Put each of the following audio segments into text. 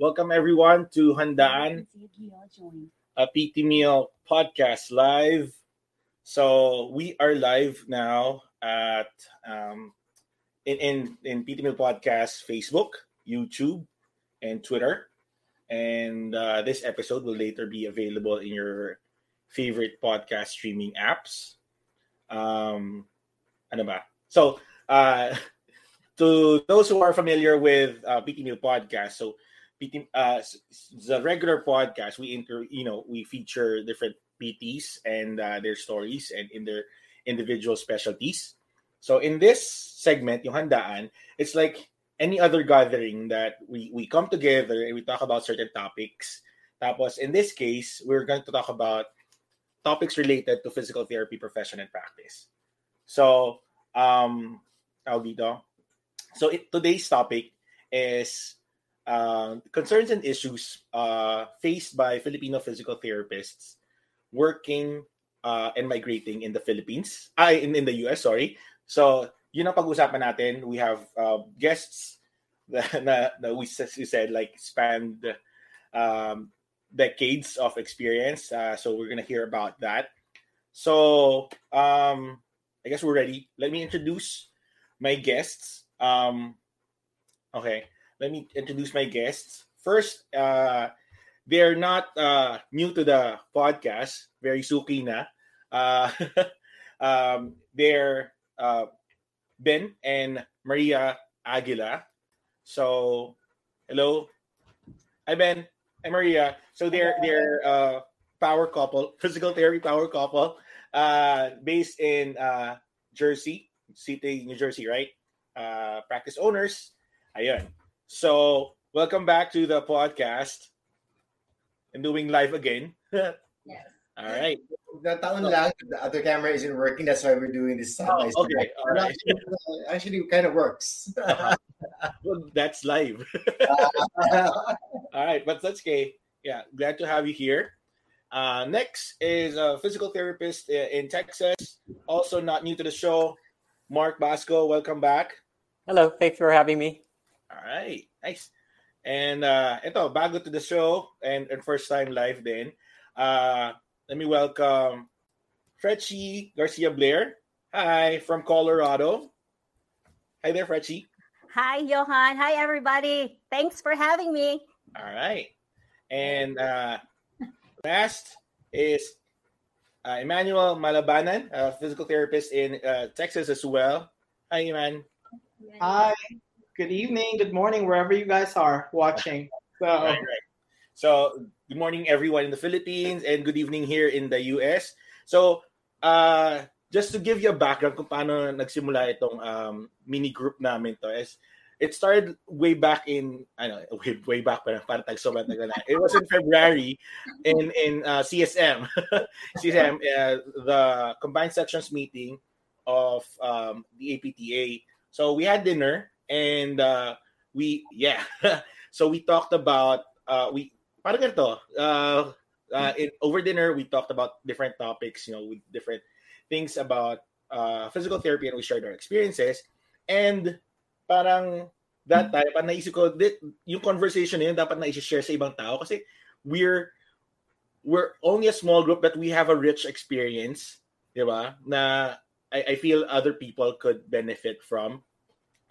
welcome everyone to Handaan, a PT Meal podcast live. So we are live now at um, in in in PT Meal podcast Facebook, YouTube, and Twitter. And uh, this episode will later be available in your favorite podcast streaming apps. Um, ano ba? So, uh, to those who are familiar with uh, PT Meal podcast, so PT, uh, the regular podcast, we inter, you know, we feature different PTs and uh, their stories and in their individual specialties. So in this segment, yung handaan, it's like any other gathering that we we come together and we talk about certain topics. Tapos in this case, we're going to talk about topics related to physical therapy profession and practice. So, um, dito. So it, today's topic is uh, concerns and issues uh, faced by Filipino physical therapists working uh, and migrating in the Philippines, I in, in the US, sorry. So, yun ang pag-usapan natin. We have uh, guests that we, we said like spanned um, decades of experience. Uh, so we're gonna hear about that. So um, I guess we're ready. Let me introduce my guests. Um, okay, let me introduce my guests. First, uh, they're not uh, new to the podcast. Very suki na. Uh, um, they're uh, Ben and Maria Aguila. So, hello. Hi, Ben. Hi, Maria. So they're they're uh, power couple, physical therapy power couple, uh, based in uh, Jersey City, New Jersey, right? Uh, practice owners. Ayun. So, welcome back to the podcast and doing live again. yes. All right. The taon lang, the other camera isn't working. That's why we're doing this. Oh, okay. All right. Actually, actually, it kind of works. well, that's live. All right, but that's okay. Yeah, glad to have you here. Uh, next is a physical therapist in Texas, also not new to the show. Mark Basco, welcome back. Hello, thanks for having me. All right, nice. And uh, ito, bago to the show and, and first time live then. Uh, let me welcome Frechi Garcia Blair. Hi, from Colorado. Hi there, Frechi. Hi, Johan. Hi, everybody. Thanks for having me. All right. And uh, last is uh, Emmanuel Malabanan, a physical therapist in uh, Texas as well. Hi, Eman. Hi. Good evening. Good morning, wherever you guys are watching. So, right, right. So, good morning, everyone in the Philippines, and good evening here in the US. So, uh, just to give you a background kung paano nagsimula itong um, mini group namin to is it started way back in I know way, way back pa para tag sobrang tagal na. It was in February in in uh, CSM. CSM uh, the combined sections meeting of um, the APTA. So we had dinner and uh, we yeah. so we talked about uh, we parang ganito, uh, uh, in, over dinner we talked about different topics, you know, with different things about uh, physical therapy and we shared our experiences and parang that time, parang naisip ko, yung conversation na yun dapat na share sa ibang tao kasi we're we're only a small group but we have a rich experience, di ba? Na I, I feel other people could benefit from.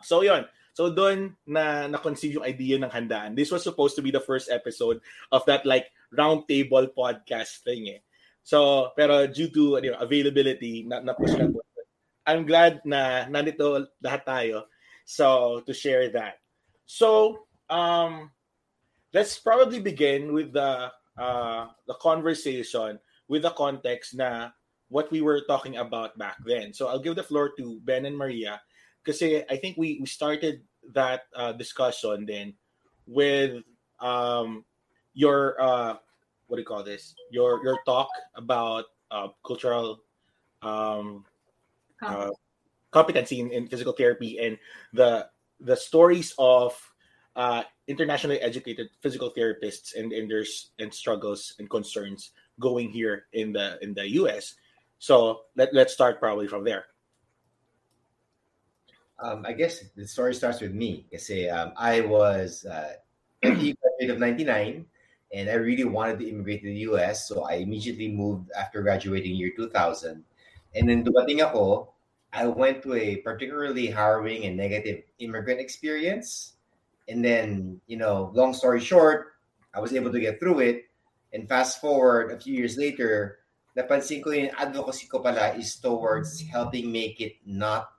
So yon. So doon na na-conceive yung idea ng handaan. This was supposed to be the first episode of that like roundtable podcast thing eh. So, pero due to you know, availability, na, na push na po. I'm glad na nandito lahat tayo so to share that. So um, let's probably begin with the uh, the conversation with the context na what we were talking about back then. So I'll give the floor to Ben and Maria because I think we, we started that uh, discussion then with um, your uh, what do you call this? Your your talk about uh, cultural um, uh, competency in, in physical therapy and the the stories of uh, internationally educated physical therapists and, and their and struggles and concerns going here in the in the US. So let, let's start probably from there. Um, I guess the story starts with me. Say um, I was uh, he graduated of 99 and I really wanted to immigrate to the US. So I immediately moved after graduating year 2000. And then dumating ako, I went to a particularly harrowing and negative immigrant experience. And then, you know, long story short, I was able to get through it. And fast forward a few years later, napansin ko yung advocacy ko pala is towards helping make it not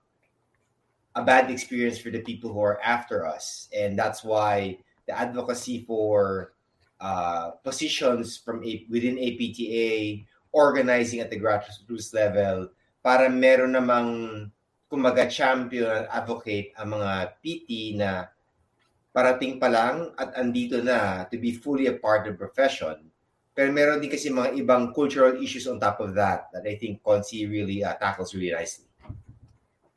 a bad experience for the people who are after us. And that's why the advocacy for uh, positions from a, within APTA, organizing at the grassroots level, para meron namang kumaga champion at advocate ang mga PT na parating pa lang at andito na to be fully a part of the profession. Pero meron din kasi mga ibang cultural issues on top of that that I think Consi really uh, tackles really nicely.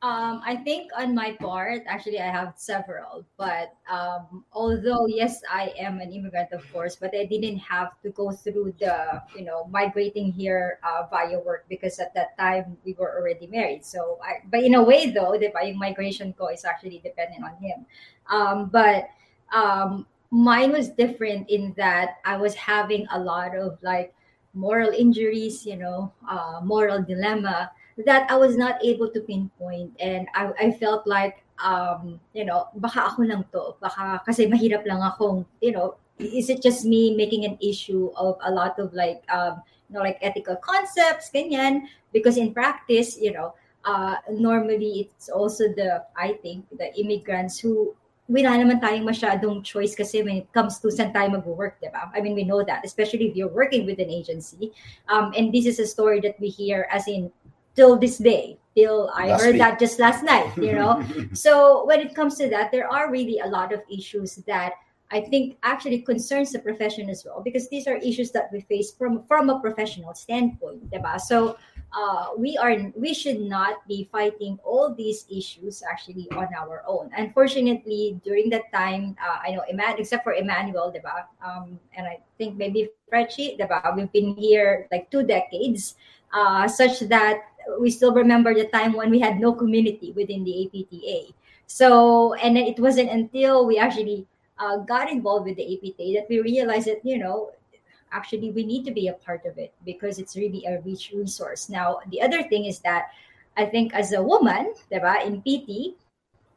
Um, I think on my part, actually, I have several. But um, although yes, I am an immigrant, of course, but I didn't have to go through the you know migrating here uh, via work because at that time we were already married. So, I, but in a way, though, the migration co is actually dependent on him. Um, but um, mine was different in that I was having a lot of like moral injuries, you know, uh, moral dilemma that I was not able to pinpoint and I, I felt like um you know baka ako lang to baka kasi mahirap lang akong you know is it just me making an issue of a lot of like um you know like ethical concepts ganyan because in practice you know uh normally it's also the I think the immigrants who wala naman tayong masyadong choice kasi when it comes to saan tayo mag-work, di ba? I mean, we know that, especially if you're working with an agency. Um, and this is a story that we hear as in till this day till i last heard week. that just last night you know so when it comes to that there are really a lot of issues that i think actually concerns the profession as well because these are issues that we face from from a professional standpoint diba? so uh, we are we should not be fighting all these issues actually on our own unfortunately during that time uh, i know Eman, except for emmanuel diba? Um, and i think maybe Fretchie, diba? we've been here like two decades uh, such that we still remember the time when we had no community within the APTA. So, and then it wasn't until we actually uh, got involved with the APTA that we realized that, you know, actually we need to be a part of it because it's really a rich resource. Now, the other thing is that I think as a woman, diba, in PT,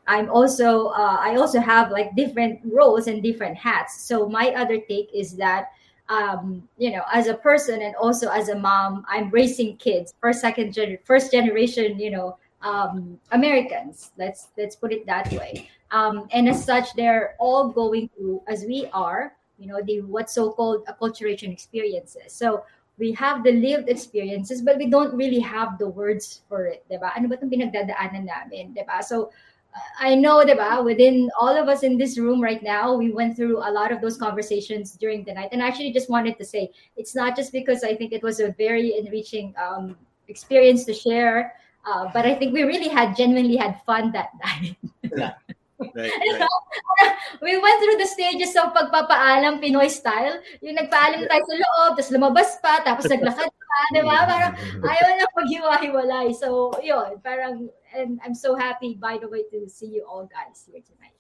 I'm also uh, I also have like different roles and different hats. So my other take is that um, you know, as a person and also as a mom, I'm raising kids, first, second, gen- first generation, you know, um, Americans. Let's let's put it that way. Um, and as such, they're all going through, as we are, you know, the what so-called acculturation experiences. So we have the lived experiences, but we don't really have the words for it, diba? Ano ba itong pinagdadaanan namin, diba? So I know, diba, within all of us in this room right now, we went through a lot of those conversations during the night. And I actually just wanted to say it's not just because I think it was a very enriching um, experience to share, uh, but I think we really had genuinely had fun that night. Yeah. Right, right. we went through the stages of pagpapaalam Pinoy style. Yung nagpaalam tayo sa loob, tapos lumabas pa, tapos naglakad pa, di ba? Parang ayaw na paghiwa-hiwalay. So, yun, parang, and I'm so happy, by the way, to see you all guys here tonight.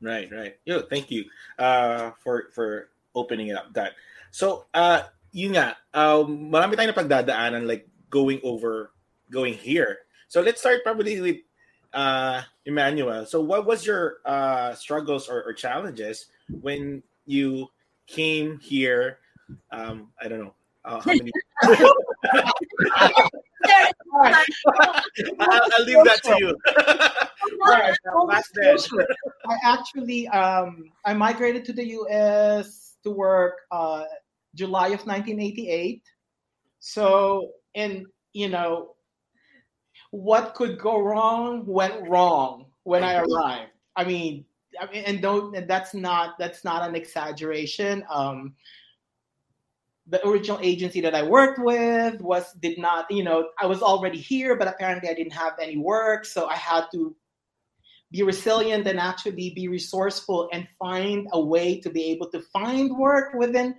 Right, right. Yo, thank you uh, for for opening it up. That so, uh, yun nga, um, marami tayong napagdadaanan like going over, going here. So let's start probably with uh, Emmanuel. So, what was your uh, struggles or, or challenges when you came here? Um, I don't know uh, how many. I'll, I'll, leave that to you. right, I actually um, I migrated to the U.S. to work uh, July of 1988. So, and you know, what could go wrong went wrong when I arrived. I mean, I mean, and don't and that's not that's not an exaggeration. Um, the original agency that I worked with was did not, you know, I was already here, but apparently I didn't have any work, so I had to be resilient and actually be resourceful and find a way to be able to find work within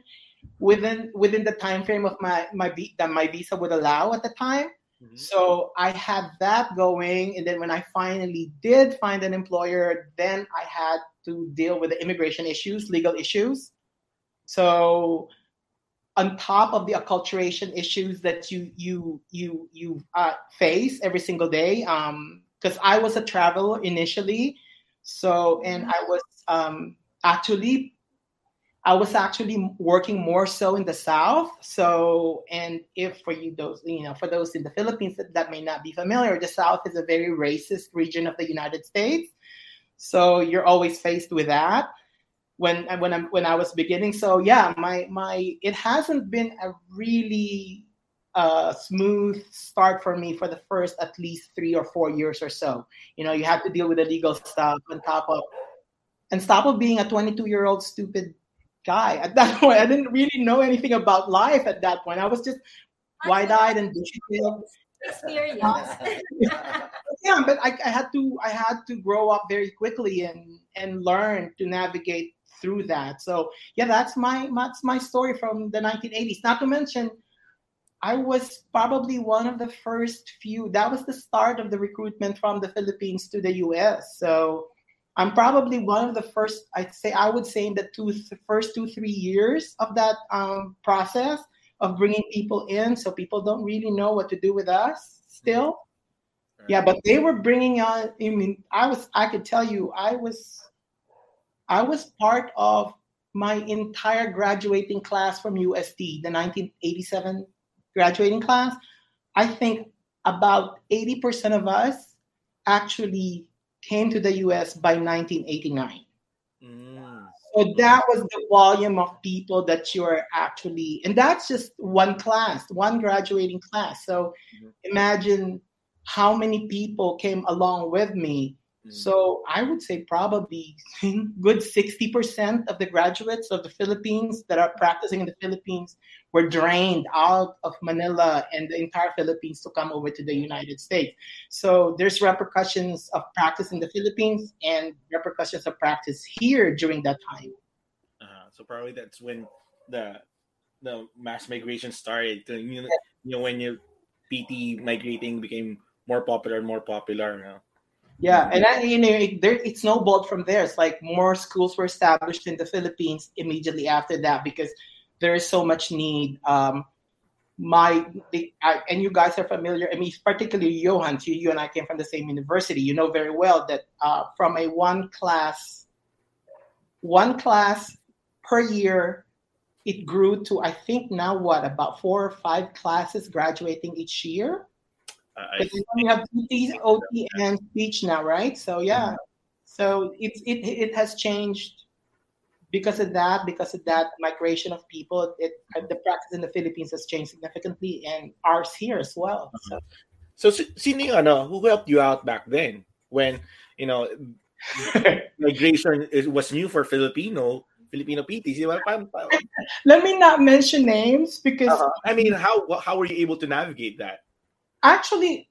within within the time frame of my my that my visa would allow at the time Mm-hmm. So I had that going, and then when I finally did find an employer, then I had to deal with the immigration issues, legal issues. So on top of the acculturation issues that you you you you uh, face every single day, because um, I was a traveler initially, so and mm-hmm. I was um, actually I was actually working more so in the South. So, and if for you those, you know, for those in the Philippines that, that may not be familiar, the South is a very racist region of the United States. So you're always faced with that when when I'm when I was beginning. So yeah, my my it hasn't been a really uh, smooth start for me for the first at least three or four years or so. You know, you have to deal with the legal stuff on top of on top of being a 22 year old stupid guy at that point. I didn't really know anything about life at that point. I was just wide eyed and experience. yeah, but I, I, had to I had to grow up very quickly and and learn to navigate through that. So yeah, that's my that's my story from the 1980s. Not to mention, I was probably one of the first few. That was the start of the recruitment from the Philippines to the U.S. So I'm probably one of the first. I'd say I would say in the two first two three years of that um, process of bringing people in, so people don't really know what to do with us still. Yeah, but they were bringing on. I mean, I was. I could tell you, I was. I was part of my entire graduating class from UST, the 1987 graduating class. I think about 80% of us actually came to the US by 1989. Mm. So that was the volume of people that you're actually, and that's just one class, one graduating class. So mm-hmm. imagine how many people came along with me Mm. So I would say probably good 60% of the graduates of the Philippines that are practicing in the Philippines were drained out of Manila and the entire Philippines to come over to the United States. So there's repercussions of practice in the Philippines and repercussions of practice here during that time. Uh, so probably that's when the the mass migration started. You, know, you know when you PT migrating became more popular and more popular. You know? Yeah, and you know, it, there, it snowballed from there. It's like more schools were established in the Philippines immediately after that because there is so much need. Um, my the, I, and you guys are familiar. I mean, particularly Johan, you, you and I came from the same university. You know very well that uh, from a one class, one class per year, it grew to I think now what about four or five classes graduating each year. But you have PT, OT, and speech now, right? So yeah, mm-hmm. so it's it it has changed because of that. Because of that migration of people, it the practice in the Philippines has changed significantly, and ours here as well. Uh-huh. So, so sino ano, who helped you out back then when you know migration is, was new for Filipino Filipino PTs? Let me not mention names because uh-huh. I mean, how how were you able to navigate that? Actually,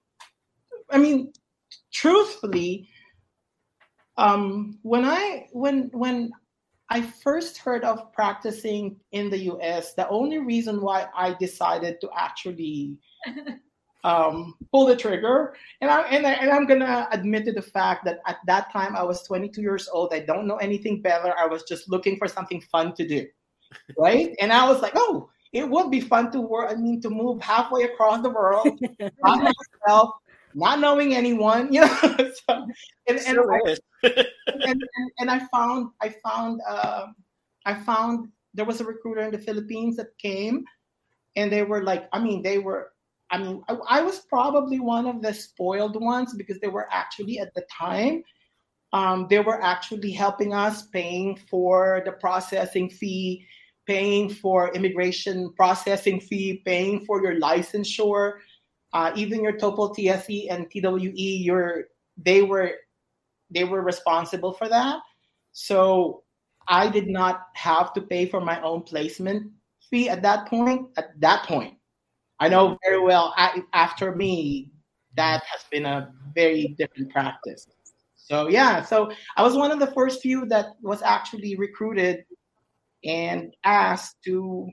I mean, truthfully, um, when I when when I first heard of practicing in the U.S., the only reason why I decided to actually um, pull the trigger, and I and, I, and I'm gonna admit to the fact that at that time I was 22 years old. I don't know anything better. I was just looking for something fun to do, right? and I was like, oh, it would be fun to work. I mean, to move halfway across the world by myself, not knowing anyone, you know. so, and, and, I, and, and, and, I found, I found, uh, I found there was a recruiter in the Philippines that came, and they were like, I mean, they were. I mean, I, I was probably one of the spoiled ones because they were actually at the time um, they were actually helping us paying for the processing fee paying for immigration processing fee, paying for your licensure, uh, even your TOEFL, TSE, and TWE. Your they were they were responsible for that. So I did not have to pay for my own placement fee at that point. At that point, I know very well. After me, that has been a very different practice. So yeah, so I was one of the first few that was actually recruited and asked to,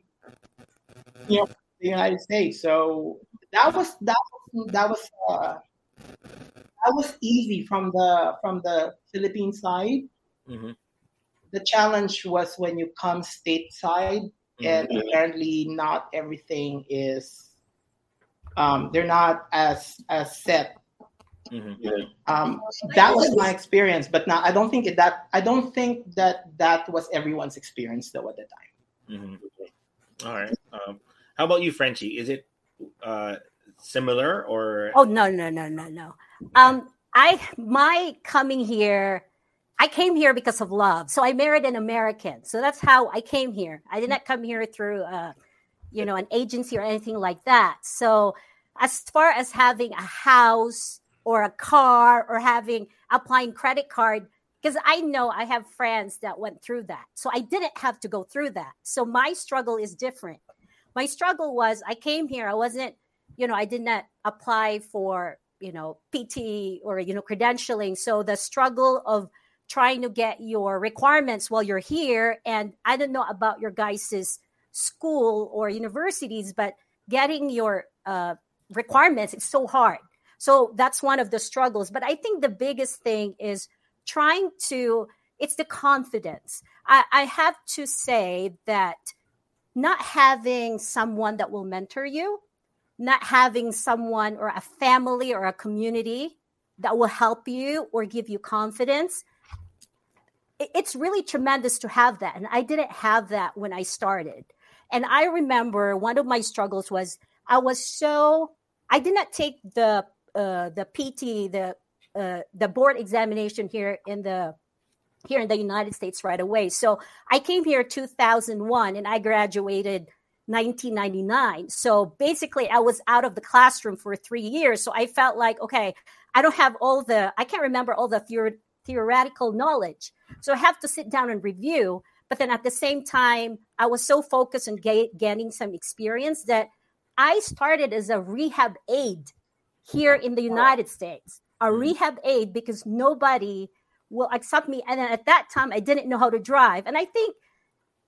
you know, the United States. So that was that was that was uh, that was easy from the from the Philippine side. Mm-hmm. The challenge was when you come stateside, mm-hmm. and apparently not everything is. Um, they're not as as set. Mm-hmm. Um, that was my experience, but now I don't think that I don't think that that was everyone's experience though at the time. Mm-hmm. All right. Um, how about you, Frenchie? Is it uh, similar or? Oh no no no no no. Um, I my coming here, I came here because of love. So I married an American. So that's how I came here. I did not come here through, uh, you know, an agency or anything like that. So as far as having a house or a car or having applying credit card because I know I have friends that went through that. So I didn't have to go through that. So my struggle is different. My struggle was I came here, I wasn't, you know, I did not apply for, you know, PT or, you know, credentialing. So the struggle of trying to get your requirements while you're here, and I don't know about your guys's school or universities, but getting your uh, requirements, it's so hard. So that's one of the struggles. But I think the biggest thing is trying to it's the confidence I, I, have to say that not having someone that will mentor you not having someone or a family or a community that will help you or give you confidence. It's really tremendous to have that and i didn't have that when i started and i remember one of my struggles was i was so i did not take the uh, the pt the uh, the board examination here in the here in the United States right away. So I came here 2001 and I graduated 1999. So basically, I was out of the classroom for three years. So I felt like, okay, I don't have all the, I can't remember all the theor- theoretical knowledge. So I have to sit down and review. But then at the same time, I was so focused on ga- gaining some experience that I started as a rehab aide here in the United States a mm-hmm. rehab aide because nobody will accept me. And at that time, I didn't know how to drive. And I think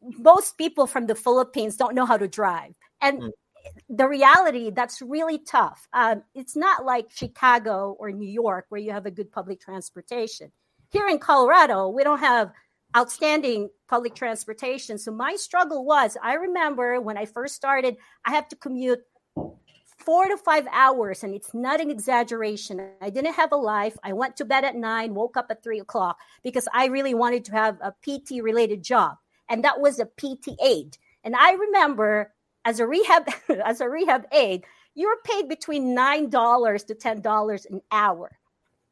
most people from the Philippines don't know how to drive. And mm. the reality, that's really tough. Um, it's not like Chicago or New York where you have a good public transportation. Here in Colorado, we don't have outstanding public transportation. So my struggle was I remember when I first started, I had to commute four to five hours, and it's not an exaggeration. I didn't have a life. I went to bed at nine, woke up at three o'clock because I really wanted to have a PT related job, and that was a PT aide. And I remember as a rehab as a rehab aide, you were paid between nine dollars to ten dollars an hour.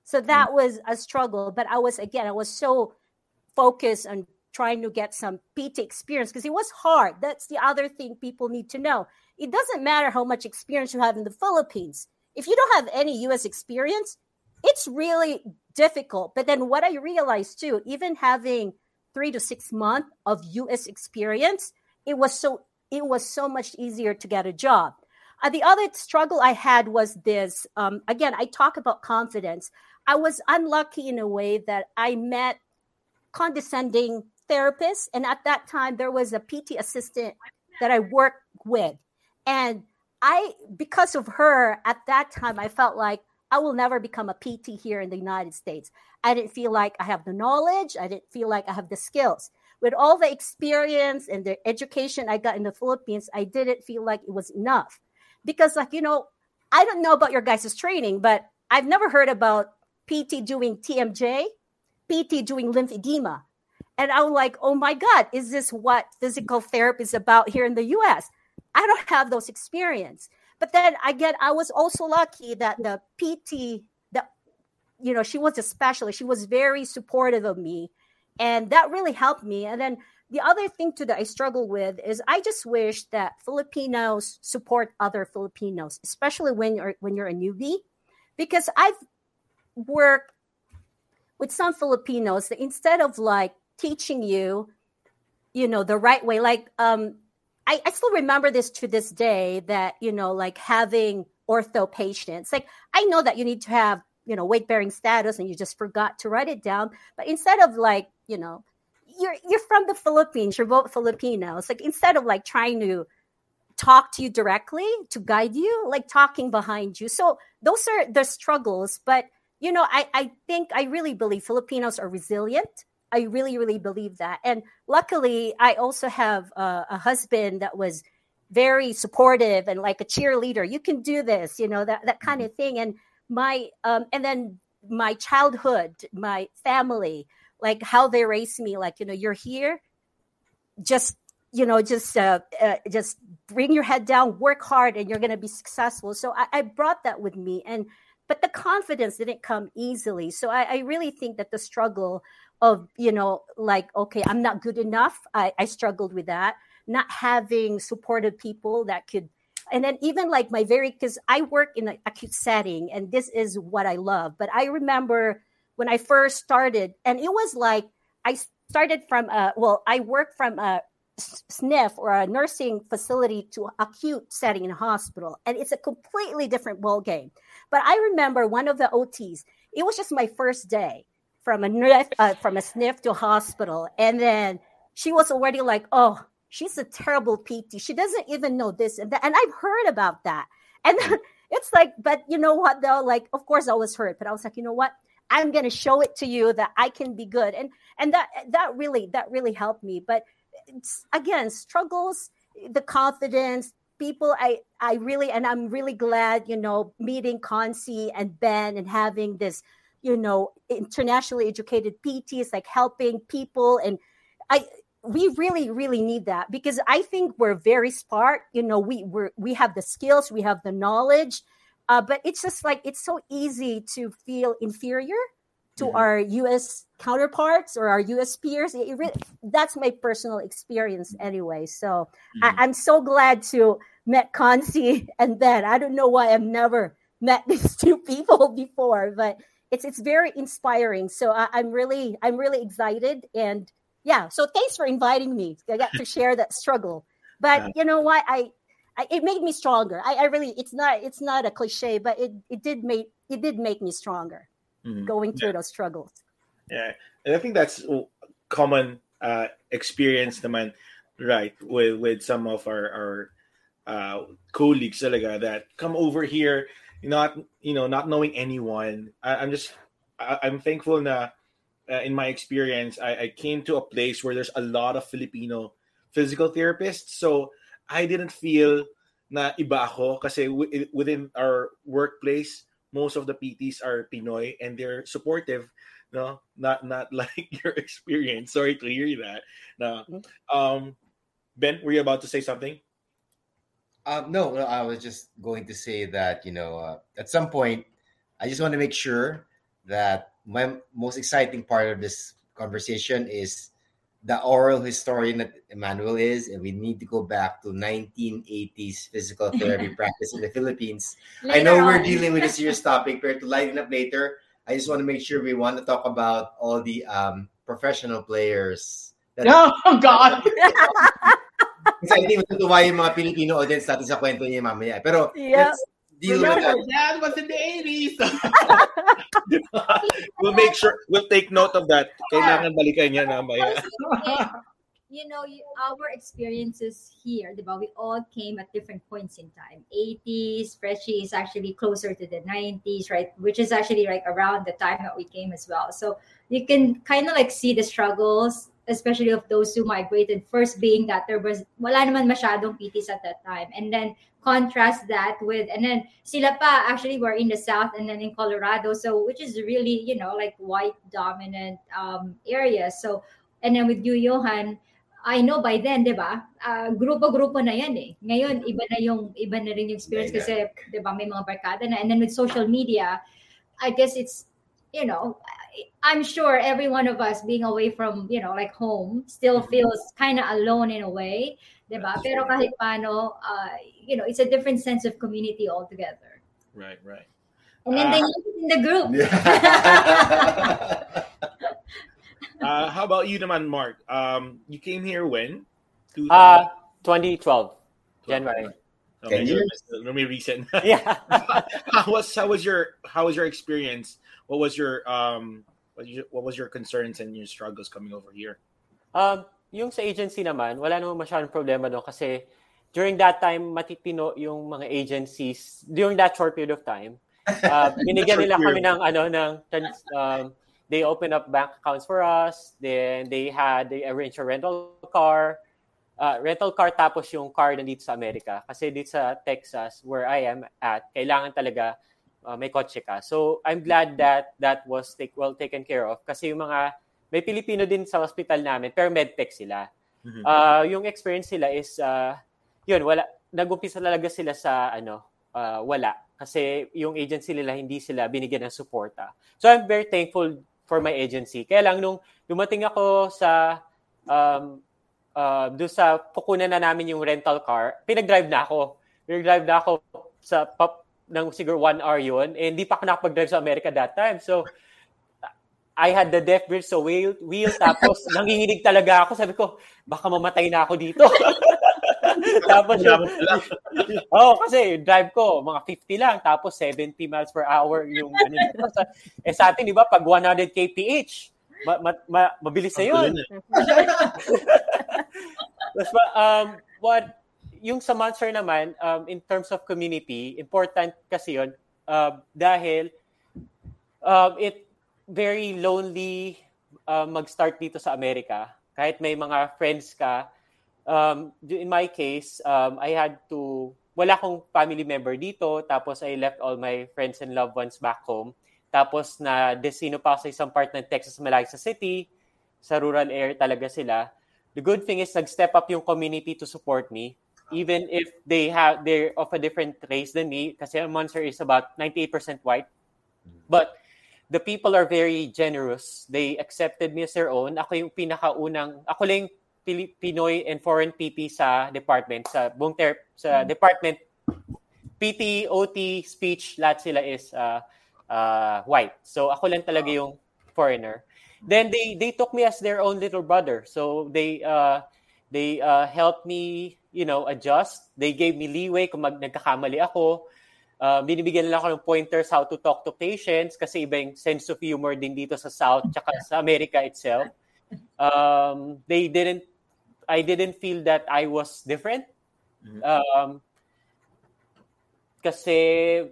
So that mm. was a struggle. But I was again, I was so focused on trying to get some PT experience because it was hard. That's the other thing people need to know it doesn't matter how much experience you have in the Philippines. If you don't have any US experience, it's really difficult. But then what I realized too, even having three to six months of US experience, it was so it was so much easier to get a job. Uh, the other struggle I had was this. Um, again, I talk about confidence. I was unlucky in a way that I met condescending therapists, and at that time there was a PT assistant that I worked with, and I, because of her, at that time, I felt like I will never become a PT here in the United States. I didn't feel like I have the knowledge. I didn't feel like I have the skills. With all the experience and the education I got in the Philippines, I didn't feel like it was enough. Because, like, you know, I don't know about your guys' training, but I've never heard about PT doing TMJ, PT doing lymphedema. And I'm like, oh my God, is this what physical therapy is about here in the US? I don't have those experience. But then again, I was also lucky that the PT that you know, she was a specialist. She was very supportive of me. And that really helped me. And then the other thing too that I struggle with is I just wish that Filipinos support other Filipinos, especially when you're when you're a newbie. Because I've worked with some Filipinos that instead of like teaching you, you know, the right way, like um I, I still remember this to this day that, you know, like having ortho patients, like I know that you need to have, you know, weight bearing status and you just forgot to write it down. But instead of like, you know, you're you're from the Philippines, you're both Filipinos. Like instead of like trying to talk to you directly to guide you, like talking behind you. So those are the struggles. But, you know, I, I think I really believe Filipinos are resilient. I really, really believe that. And luckily, I also have a, a husband that was very supportive and like a cheerleader. You can do this, you know, that, that kind of thing. And my, um, and then my childhood, my family, like how they raised me, like, you know, you're here, just you know just uh, uh, just bring your head down work hard and you're going to be successful so I, I, brought that with me and but the confidence didn't come easily so I, I, really think that the struggle of you know like okay i'm not good enough I, I struggled with that not having supportive people that could and then even like my very because i work in an acute setting and this is what i love but i remember when i first started and it was like i started from a well i worked from a sniff or a nursing facility to acute setting in a hospital, and it's a completely different ball game. But I remember one of the OTs. It was just my first day from a uh, from a sniff to hospital, and then she was already like, "Oh, she's a terrible PT. She doesn't even know this and that." And I've heard about that, and it's like, but you know what? Though, like, of course, I was hurt, but I was like, you know what? I'm going to show it to you that I can be good, and and that that really that really helped me, but again struggles the confidence people i i really and i'm really glad you know meeting Concy and ben and having this you know internationally educated pts like helping people and i we really really need that because i think we're very smart you know we we we have the skills we have the knowledge uh, but it's just like it's so easy to feel inferior to mm-hmm. our US counterparts or our US peers. It, really, that's my personal experience anyway. So mm-hmm. I, am so glad to met Concy and Ben. I don't know why I've never met these two people before, but it's it's very inspiring. So I, I'm really I'm really excited and yeah. So thanks for inviting me. I got to share that struggle. But you know what? I, I it made me stronger. I, I really it's not it's not a cliche, but it, it did make it did make me stronger mm-hmm. going through yeah. those struggles. Yeah, and I think that's common uh, experience naman, right? With with some of our our uh, colleagues talaga, that come over here, not you know not knowing anyone. I, am just I, am thankful na uh, in my experience I, I came to a place where there's a lot of Filipino physical therapists, so I didn't feel na iba ako kasi within our workplace most of the PTs are Pinoy and they're supportive. No, not not like your experience. Sorry to hear that. No, mm-hmm. um, Ben, were you about to say something? Um, no, no, I was just going to say that you know uh, at some point, I just want to make sure that my most exciting part of this conversation is the oral historian that Emmanuel is, and we need to go back to 1980s physical therapy practice in the Philippines. Later I know we're dealing with a serious topic, but to lighten up later, I just want to make sure we want to talk about all the um, professional players. That, oh, God! Kasi I think matutuwa yung mga Pilipino audience natin sa kwento niya mamaya. Pero yep. let's deal with that. Dad was in the 80s. we'll make sure, we'll take note of that. Kailangan balikan niya mamaya. you know, our experiences here, diba, we all came at different points in time. 80s, Freshie is actually closer to the 90s, right? Which is actually like around the time that we came as well. So you can kind of like see the struggles, especially of those who migrated. First being that there was wala naman masyadong PTs at that time. And then contrast that with and then sila pa actually were in the south and then in Colorado so which is really you know like white dominant um area so and then with you Johan I know by then, 'di ba? Uh, grupo-grupo na 'yan eh. Ngayon iba na yung iba na rin yung experience kasi 'di ba may mga barkada na and then with social media, I guess it's you know, I'm sure every one of us being away from, you know, like home still mm-hmm. feels kind of alone in a way. Diba? Pero kahit paano, uh, you know, it's a different sense of community altogether. Right, right. And then uh, they in the group. uh, how about you, naman, Mark? Um, you came here when? Uh, 2012, January. Okay, let me recent. yeah. how was how was your how was your experience? What was your um what, you, what was your concerns and your struggles coming over here? Um, yung sa agency naman, wala namang masyadong problema doon kasi during that time, matitino yung mga agencies during that short period of time. Uh, binigyan nila kami ng ano ng um, they opened up bank accounts for us. Then they had they arranged a rental car. Uh, rental car tapos yung car nandito sa Amerika. Kasi dito sa Texas, where I am at, kailangan talaga uh, may kotse ka. So I'm glad that that was take, well taken care of. Kasi yung mga, may Pilipino din sa hospital namin, pero medtech sila. Uh, yung experience sila is, uh, yun, wala, nag-umpisa talaga sila sa, ano, uh, wala. Kasi yung agency nila, hindi sila binigyan ng suporta. So I'm very thankful for my agency. Kaya lang nung dumating ako sa um, uh, doon sa pukunan na namin yung rental car, pinag-drive na ako. Pinag-drive na ako sa pop ng siguro one hour yun. Eh, hindi pa ako nakapag-drive sa America that time. So, I had the death bridge so wheel, wheel tapos nanginginig talaga ako. Sabi ko, baka mamatay na ako dito. tapos yung, oh, kasi drive ko, mga 50 lang, tapos 70 miles per hour yung ano. eh sa atin, di ba, pag 100 kph, ma, ma, ma, mabilis na yun. Tapos, um, what, yung sa Monster naman, um, in terms of community, important kasi yun uh, dahil um, it very lonely uh, mag-start dito sa Amerika. Kahit may mga friends ka, um, in my case, um, I had to, wala akong family member dito, tapos I left all my friends and loved ones back home. Tapos na desino pa sa isang part ng Texas malayo sa city, sa rural area talaga sila. The good thing is nag-step up yung community to support me even if they have they're of a different race than me kasi Monster is about 98% white. But the people are very generous. They accepted me as their own. Ako yung pinakaunang ako lang Pinoy and foreign PT sa department sa buong ter- sa department PT, OT, speech, lahat sila is uh, uh, white. So ako lang talaga yung foreigner. Then they they took me as their own little brother. So they uh, they uh, helped me, you know, adjust. They gave me leeway kung mag nagkakamali ako. Uh, binibigyan nila ako ng pointers how to talk to patients kasi iba yung sense of humor din dito sa South tsaka sa America itself. Um, they didn't, I didn't feel that I was different. Mm-hmm. Um, kasi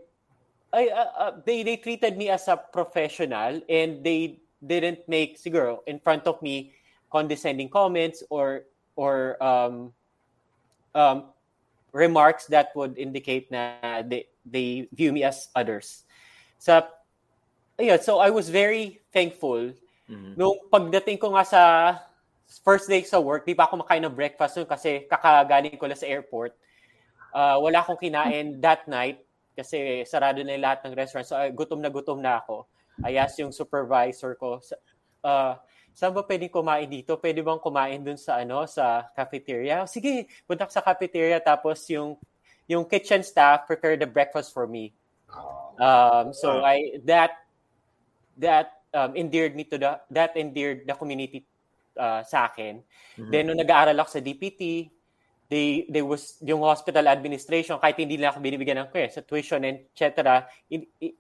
I, uh, uh, they they treated me as a professional and they didn't make siguro in front of me condescending comments or or um, um, remarks that would indicate na they, they view me as others. Sa ayun, so I was very thankful mm-hmm. nung pagdating ko nga sa first day sa work, di pa ako makain ng breakfast nun kasi kakagaling ko lang sa airport. Uh, wala akong kinain that night kasi sarado na yung lahat ng restaurant. So, uh, gutom na gutom na ako. I asked yung supervisor ko, uh, saan ba pwedeng kumain dito? Pwede bang kumain dun sa ano sa cafeteria? Sige, punta sa cafeteria tapos yung yung kitchen staff prepare the breakfast for me. Um, so I that that um, endeared me to the that endeared the community uh, sa akin. Mm-hmm. Then nung nag-aaral ako sa DPT, they they was yung hospital administration kahit hindi nila ako binibigyan ng care sa tuition and etc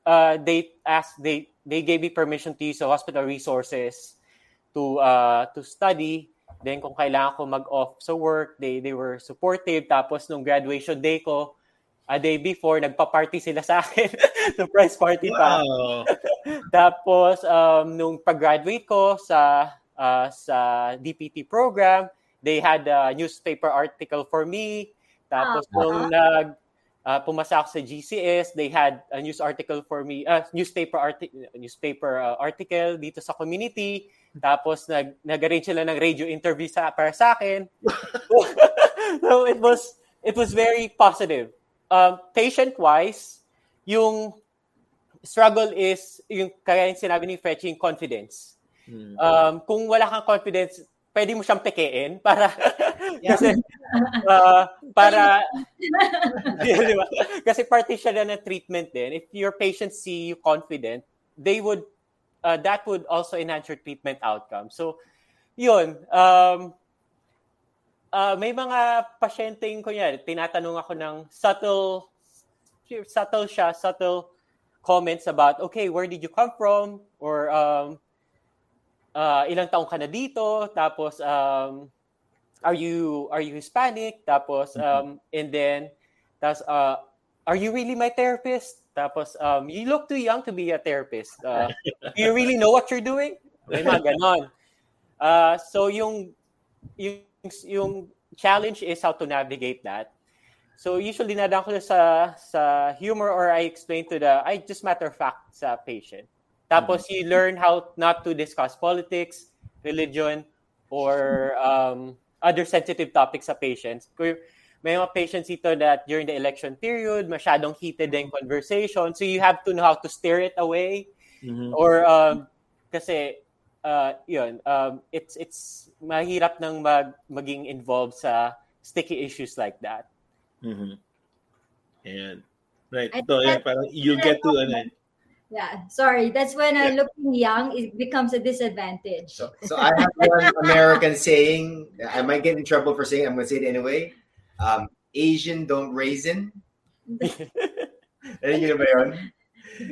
uh, they asked they they gave me permission to use the hospital resources to uh, to study. Then kung kailangan ko mag-off sa work they they were supportive. Tapos nung graduation day ko a day before nagpa-party sila sa akin. Surprise party pa. Wow. tapos um, nung pag-graduate ko sa uh, sa DPT program they had a newspaper article for me. Tapos uh-huh. nung nag uh, pumasa ako sa GCS, they had a news article for me, uh, newspaper arti- newspaper uh, article dito sa community. Tapos nag nag-arrange sila ng radio interview sa para sa akin. so it was it was very positive. Um, patient wise, yung struggle is yung kaya yung sinabi ni Fetch, yung confidence. Hmm. Um, kung wala kang confidence, pwede mo siyang pekein para kasi uh, para di ba? kasi parte siya na ng treatment din. If your patients see you confident they would uh, that would also enhance your treatment outcome. So yun um uh, may mga pasyenteng kunya tinatanong ako ng subtle subtle siya subtle comments about okay where did you come from? Or um uh, ilang taong ka na dito, tapos um, are you are you Hispanic? Tapos Mm-hmm. um and then tapos uh are you really my therapist? Tapos um you look too young to be a therapist. Uh, do you really know what you're doing? May mga ganon. Uh, so yung yung yung challenge is how to navigate that. So usually nadaan ko sa sa humor or I explain to the I just matter of fact sa patient. Tapos you learn how not to discuss politics, religion, or um, other sensitive topics sa patients. May mga patients ito that during the election period, masyadong heated yung conversation. So you have to know how to steer it away. Mhm. Or um, kasi uh, yun, um, it's it's mahirap nang mag, maging involved sa sticky issues like that. Mhm. Ayan. Right. So, yeah, parang you'll get to ano, Yeah, sorry. That's when uh, looking young it becomes a disadvantage. So, so I have one American saying. I might get in trouble for saying. it, I'm going to say it anyway. Um, Asian don't raisin. Narinig niyo na ba yun?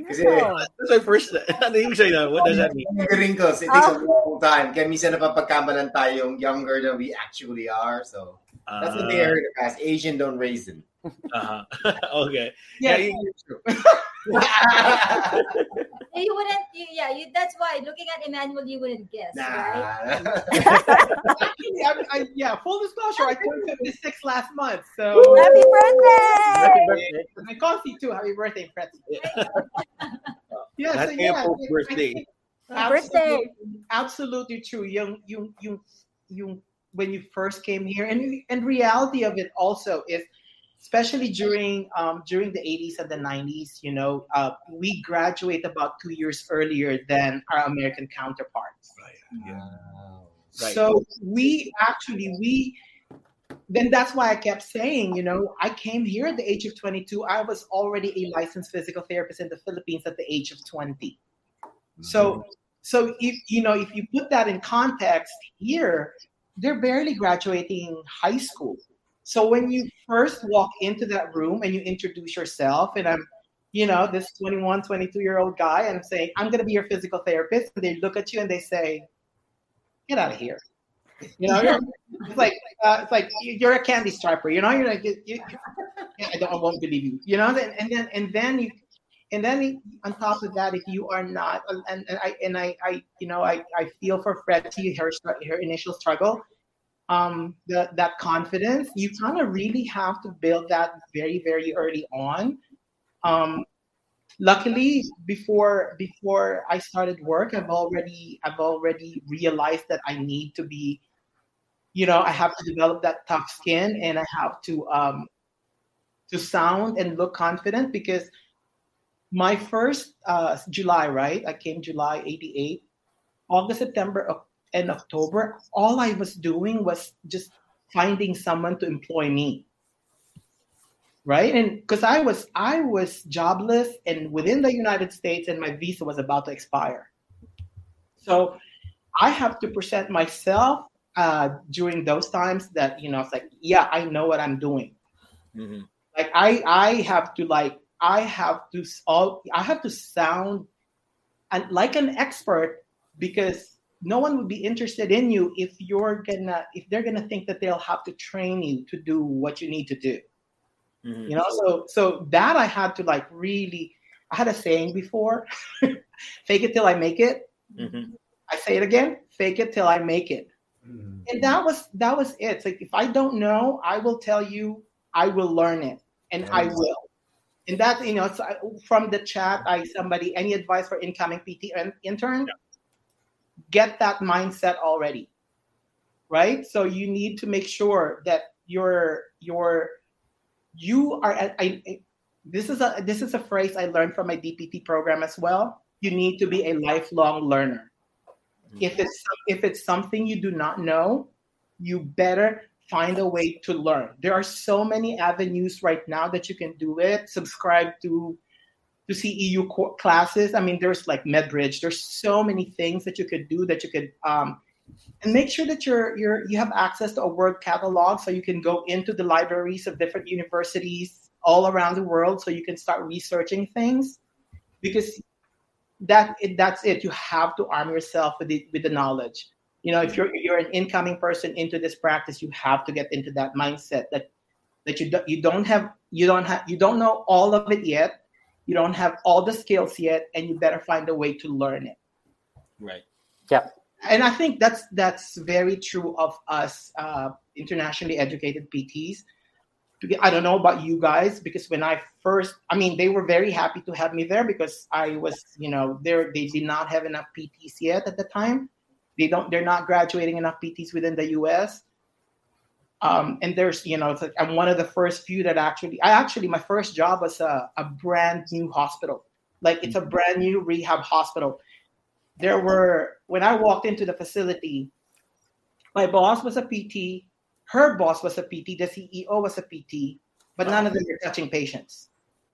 Kasi No. That's my first. Ano yung say na? What does that mean? yung wrinkles, it takes a long time. Kaya minsan napapagkamalan tayong younger than we actually are. So that's what they Ah, heard in the past. Asian don't raisin. uh-huh. okay. Yeah, Yeah, it's true. You wouldn't. You, yeah, you, that's why looking at Emmanuel, you wouldn't guess, right? Actually, I, I, yeah, full disclosure, I turned 56 last month. So Happy birthday! Happy birthday. my coffee too. Happy birthday, Fred. Yeah, so Happy yeah, Pope I- I birthday. think Happy birthday. Absolutely, absolutely true. Yung, yung, yung, yung, when you first came here, and and reality of it also is, especially during um, during the 80s and the 90s, you know, uh, we graduate about two years earlier than our American counterparts. Right. So we actually we then that's why I kept saying, you know, I came here at the age of 22. I was already a licensed physical therapist in the Philippines at the age of 20. So so if you know if you put that in context here, they're barely graduating high school. So when you first walk into that room and you introduce yourself and I'm you know, this 21, 22 year old guy, and I'm saying, I'm going to be your physical therapist. And they look at you and they say, get out of here. You know, it's like uh, it's like you're a candy striper. You know, you're like, you, you, I don't, I won't believe you. You know, and, and then and then you, and then on top of that, if you are not, and, and I and I, I, you know, I, I feel for Fretty her her initial struggle, um, the, that confidence. You kind of really have to build that very very early on. Um, luckily before before i started work i've already i've already realized that i need to be you know i have to develop that tough skin and i have to um to sound and look confident because my first uh july right i came july 88 august september and october all i was doing was just finding someone to employ me. Right? And because i was i was jobless and within the united states and my visa was about to expire. So i have to present myself uh, during those times that you know it's like yeah i know what i'm doing. Mhm. like i i have to like i have to all i have to sound and like an expert because no one would be interested in you if you're gonna if they're gonna think that they'll have to train you to do what you need to do. Mhm. you know so so that i had to like really i had a saying before fake it till i make it. Mhm. i say it again fake it till i make it. And that was that was it. It's like if i don't know i will tell you i will learn it and i will. And that you know so I, from the chat i somebody any advice for incoming pt and intern get that mindset already right? So you need to make sure that your your you are I, I this is a this is a phrase i learned from my dpt program as well. You need to be a lifelong learner. Mm-hmm. If it's if it's something you do not know you better find a way to learn. There are so many avenues right now that you can do it. Subscribe to to ceu co- classes. I mean there's like MedBridge. There's so many things that you could do that you could um, and make sure that you're you're you have access to a word catalog so you can go into the libraries of different universities all around the world so you can start researching things because that that's it. You have to arm yourself with the with the knowledge. You know, if you're you're an incoming person into this practice, you have to get into that mindset that that you do, you don't have you don't have you don't know all of it yet. You don't have all the skills yet, and you better find a way to learn it. Right. yeah And I think that's that's very true of us uh, internationally educated PTs. I don't know about you guys because when I first, I mean, they were very happy to have me there because I was, you know, there they did not have enough PTs yet at the time. They don't, they're not graduating enough PTs within the U.S. Um, and there's, you know, it's like I'm one of the first few that actually, I actually, my first job was a, a brand new hospital. Like it's a brand new rehab hospital. There were, when I walked into the facility, my boss was a PT, her boss was a PT, the CEO was a PT, but none of them were touching patients.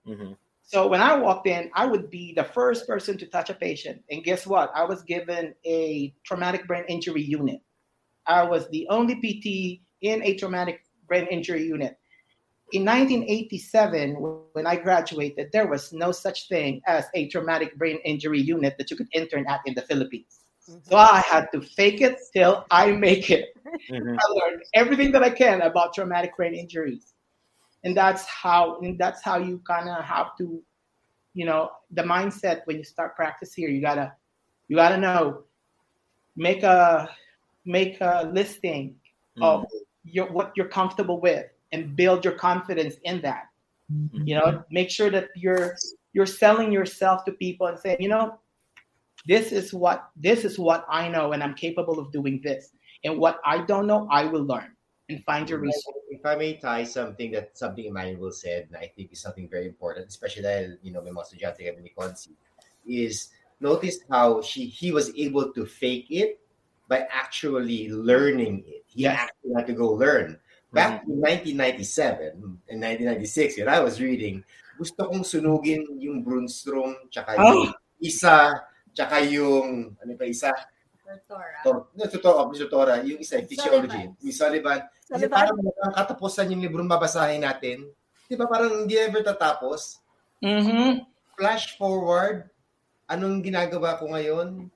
Mm-hmm. So when I walked in, I would be the first person to touch a patient. And guess what? I was given a traumatic brain injury unit. I was the only PT in a traumatic brain injury unit. In 1987, when I graduated, there was no such thing as a traumatic brain injury unit that you could intern at in the Philippines. Mm-hmm. So I had to fake it till I make it. Mm-hmm. I learned everything that I can about traumatic brain injuries. And that's how and that's how you kind of have to, you know, the mindset when you start practice here, you gotta you gotta know, make a make a listing mm-hmm. of your, what you're comfortable with and build your confidence in that. Mm-hmm. You know, make sure that you're you're selling yourself to people and saying, you know, this is what this is what I know and I'm capable of doing this. And what I don't know, I will learn and find your resource. If I may tie something that something Emmanuel said, and I think is something very important, especially that you know may mga estudyante kami ni Consi, is notice how she he was able to fake it by actually learning it. He actually had to go learn. Back mm-hmm. in 1997, in 1996, when I was reading, gusto kong sunugin yung Brunstrom, tsaka yung oh. isa, tsaka yung, ano pa isa? Tutora. Tor, no, tutora, tutora, yung isa, physiology. Sullivan. Yung Sullivan. Sullivan. Parang ang katapusan yung librong babasahin natin. Di ba parang hindi ever tatapos? Mm-hmm. Flash forward, anong ginagawa ko ngayon?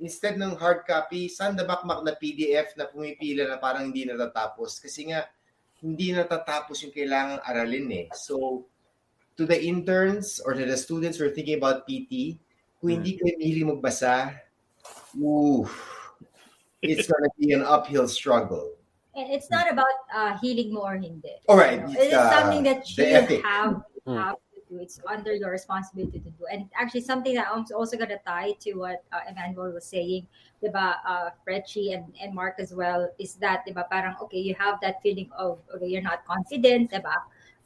Instead ng hard copy, saan the bakmak na PDF na pumipila na parang hindi natatapos? Kasi nga, hindi natatapos yung kailangang aralin eh. So, to the interns or to the students who are thinking about PT, kung hindi kayo mili magbasa, ooh, it's gonna be an uphill struggle. And it's not about uh, healing mo or hindi. All right. You know? It's uh, something that you have, hmm. have do. It's under your responsibility to do. And actually, something that I'm also going to tie to what uh, Emmanuel was saying, diba, uh, Fretchie and, and Mark as well, is that, diba, parang, okay, you have that feeling of, okay, you're not confident, diba?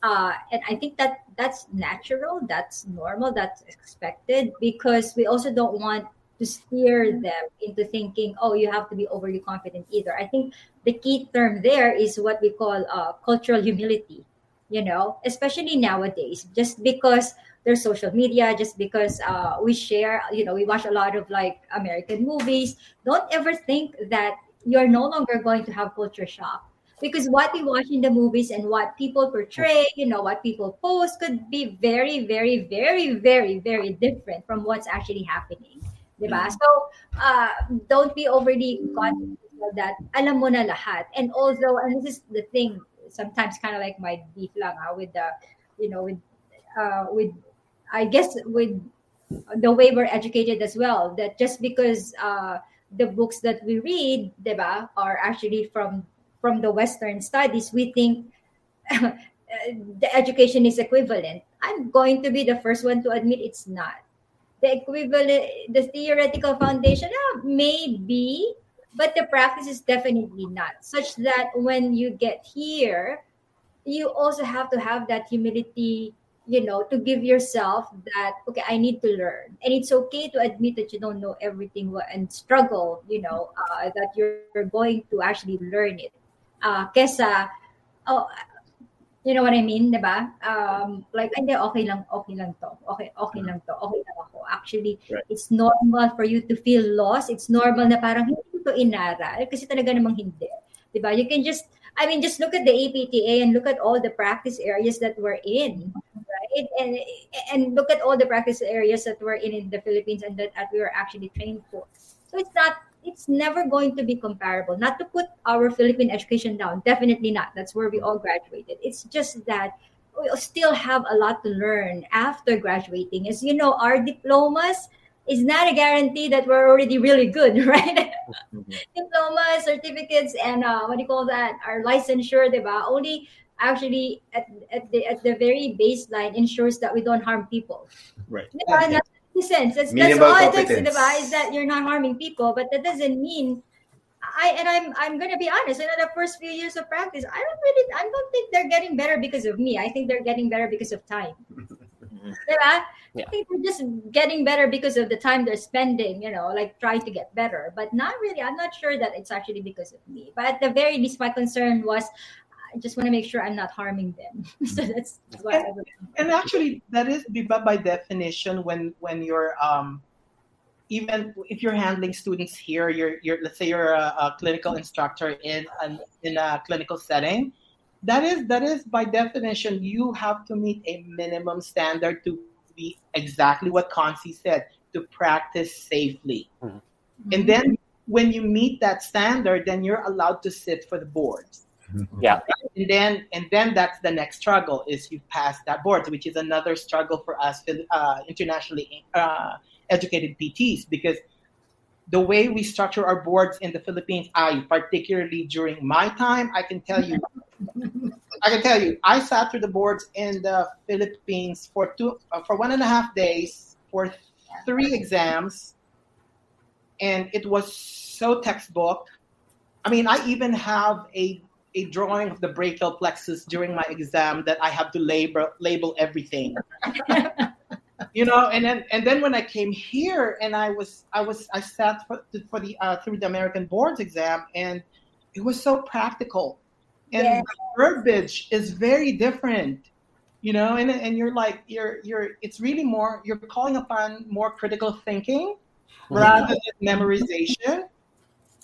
Uh, and I think that that's natural, that's normal, that's expected, because we also don't want to steer them into thinking, oh, you have to be overly confident either. I think the key term there is what we call uh, cultural humility you know especially nowadays just because there's social media just because uh, we share you know we watch a lot of like american movies don't ever think that you're no longer going to have culture shock because what we watch in the movies and what people portray you know what people post could be very very very very very different from what's actually happening diba? Mm-hmm. so uh, don't be overly confident that alam mo na lahat and also and this is the thing sometimes kind of like my beef lang ah, with the you know with uh with I guess with the way we're educated as well that just because uh the books that we read diba, are actually from from the western studies we think the education is equivalent. I'm going to be the first one to admit it's not. The equivalent the theoretical foundation uh, maybe but the practice is definitely not such that when you get here you also have to have that humility you know to give yourself that okay i need to learn and it's okay to admit that you don't know everything and struggle you know uh, that you're going to actually learn it uh kesa oh you know what I mean, di ba? Um, like, hindi, okay lang, okay lang to. Okay, okay lang to. Okay lang ako. Actually, right. it's normal for you to feel lost. It's normal na parang hindi to inaral kasi talaga namang hindi. 'Di ba? You can just I mean just look at the APTA and look at all the practice areas that we're in, right? And and look at all the practice areas that we're in in the Philippines and that, that we were actually trained for. So it's not it's never going to be comparable. Not to put our Philippine education down, definitely not. That's where we all graduated. It's just that we still have a lot to learn after graduating. As you know, our diplomas is not a guarantee that we're already really good, right? Mm-hmm. Diplomas, certificates, and uh, what do you call that? Our licensure, diba? Only actually at, at the at the very baseline ensures that we don't harm people. Right. Diba? sense. That's, that's all it takes, diba? Is that you're not harming people, but that doesn't mean I and I'm I'm gonna be honest. In the first few years of practice, I don't really I don't think they're getting better because of me. I think they're getting better because of time. yeah. I think they're just getting better because of the time they're spending, you know, like trying to get better. But not really. I'm not sure that it's actually because of me. But at the very least, my concern was I just want to make sure I'm not harming them. so that's, that's why. And, and, actually, that is by definition when when you're um, even if you're handling students here, you're you're let's say you're a, a clinical instructor in an, in a clinical setting. That is that is by definition you have to meet a minimum standard to be exactly what Concy said to practice safely. Mm-hmm. And then when you meet that standard, then you're allowed to sit for the boards. Yeah. And then and then that's the next struggle is you pass that board, which is another struggle for us uh, internationally uh, educated PTs because the way we structure our boards in the Philippines, I particularly during my time, I can tell you, I can tell you, I sat through the boards in the Philippines for two uh, for one and a half days for three exams, and it was so textbook. I mean, I even have a a drawing of the brachial plexus during my exam that I have to label label everything. you know, and then and then when I came here and I was I was I sat for, for the uh, through the American boards exam and it was so practical, and yeah. verbiage is very different. You know, and and you're like you're you're it's really more you're calling upon more critical thinking mm-hmm. rather than memorization.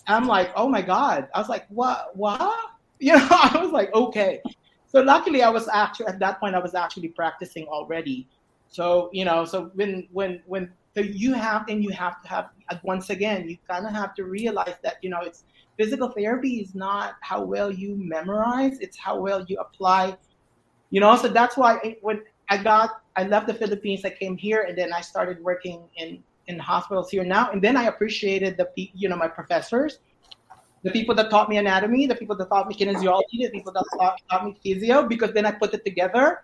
I'm like, oh my god! I was like, what? What? you know, I was like, okay. So luckily, I was actually at that point, I was actually practicing already. So you know, so when when when so you have and you have to have once again, you kind of have to realize that you know it's physical therapy is not how well you memorize; it's how well you apply. You know, so that's why when I got I left the Philippines, I came here, and then I started working in in hospitals here now, and then I appreciated the you know my professors the people that taught me anatomy, the people that taught me kinesiology, the people that taught, taught me physio, because then I put it together.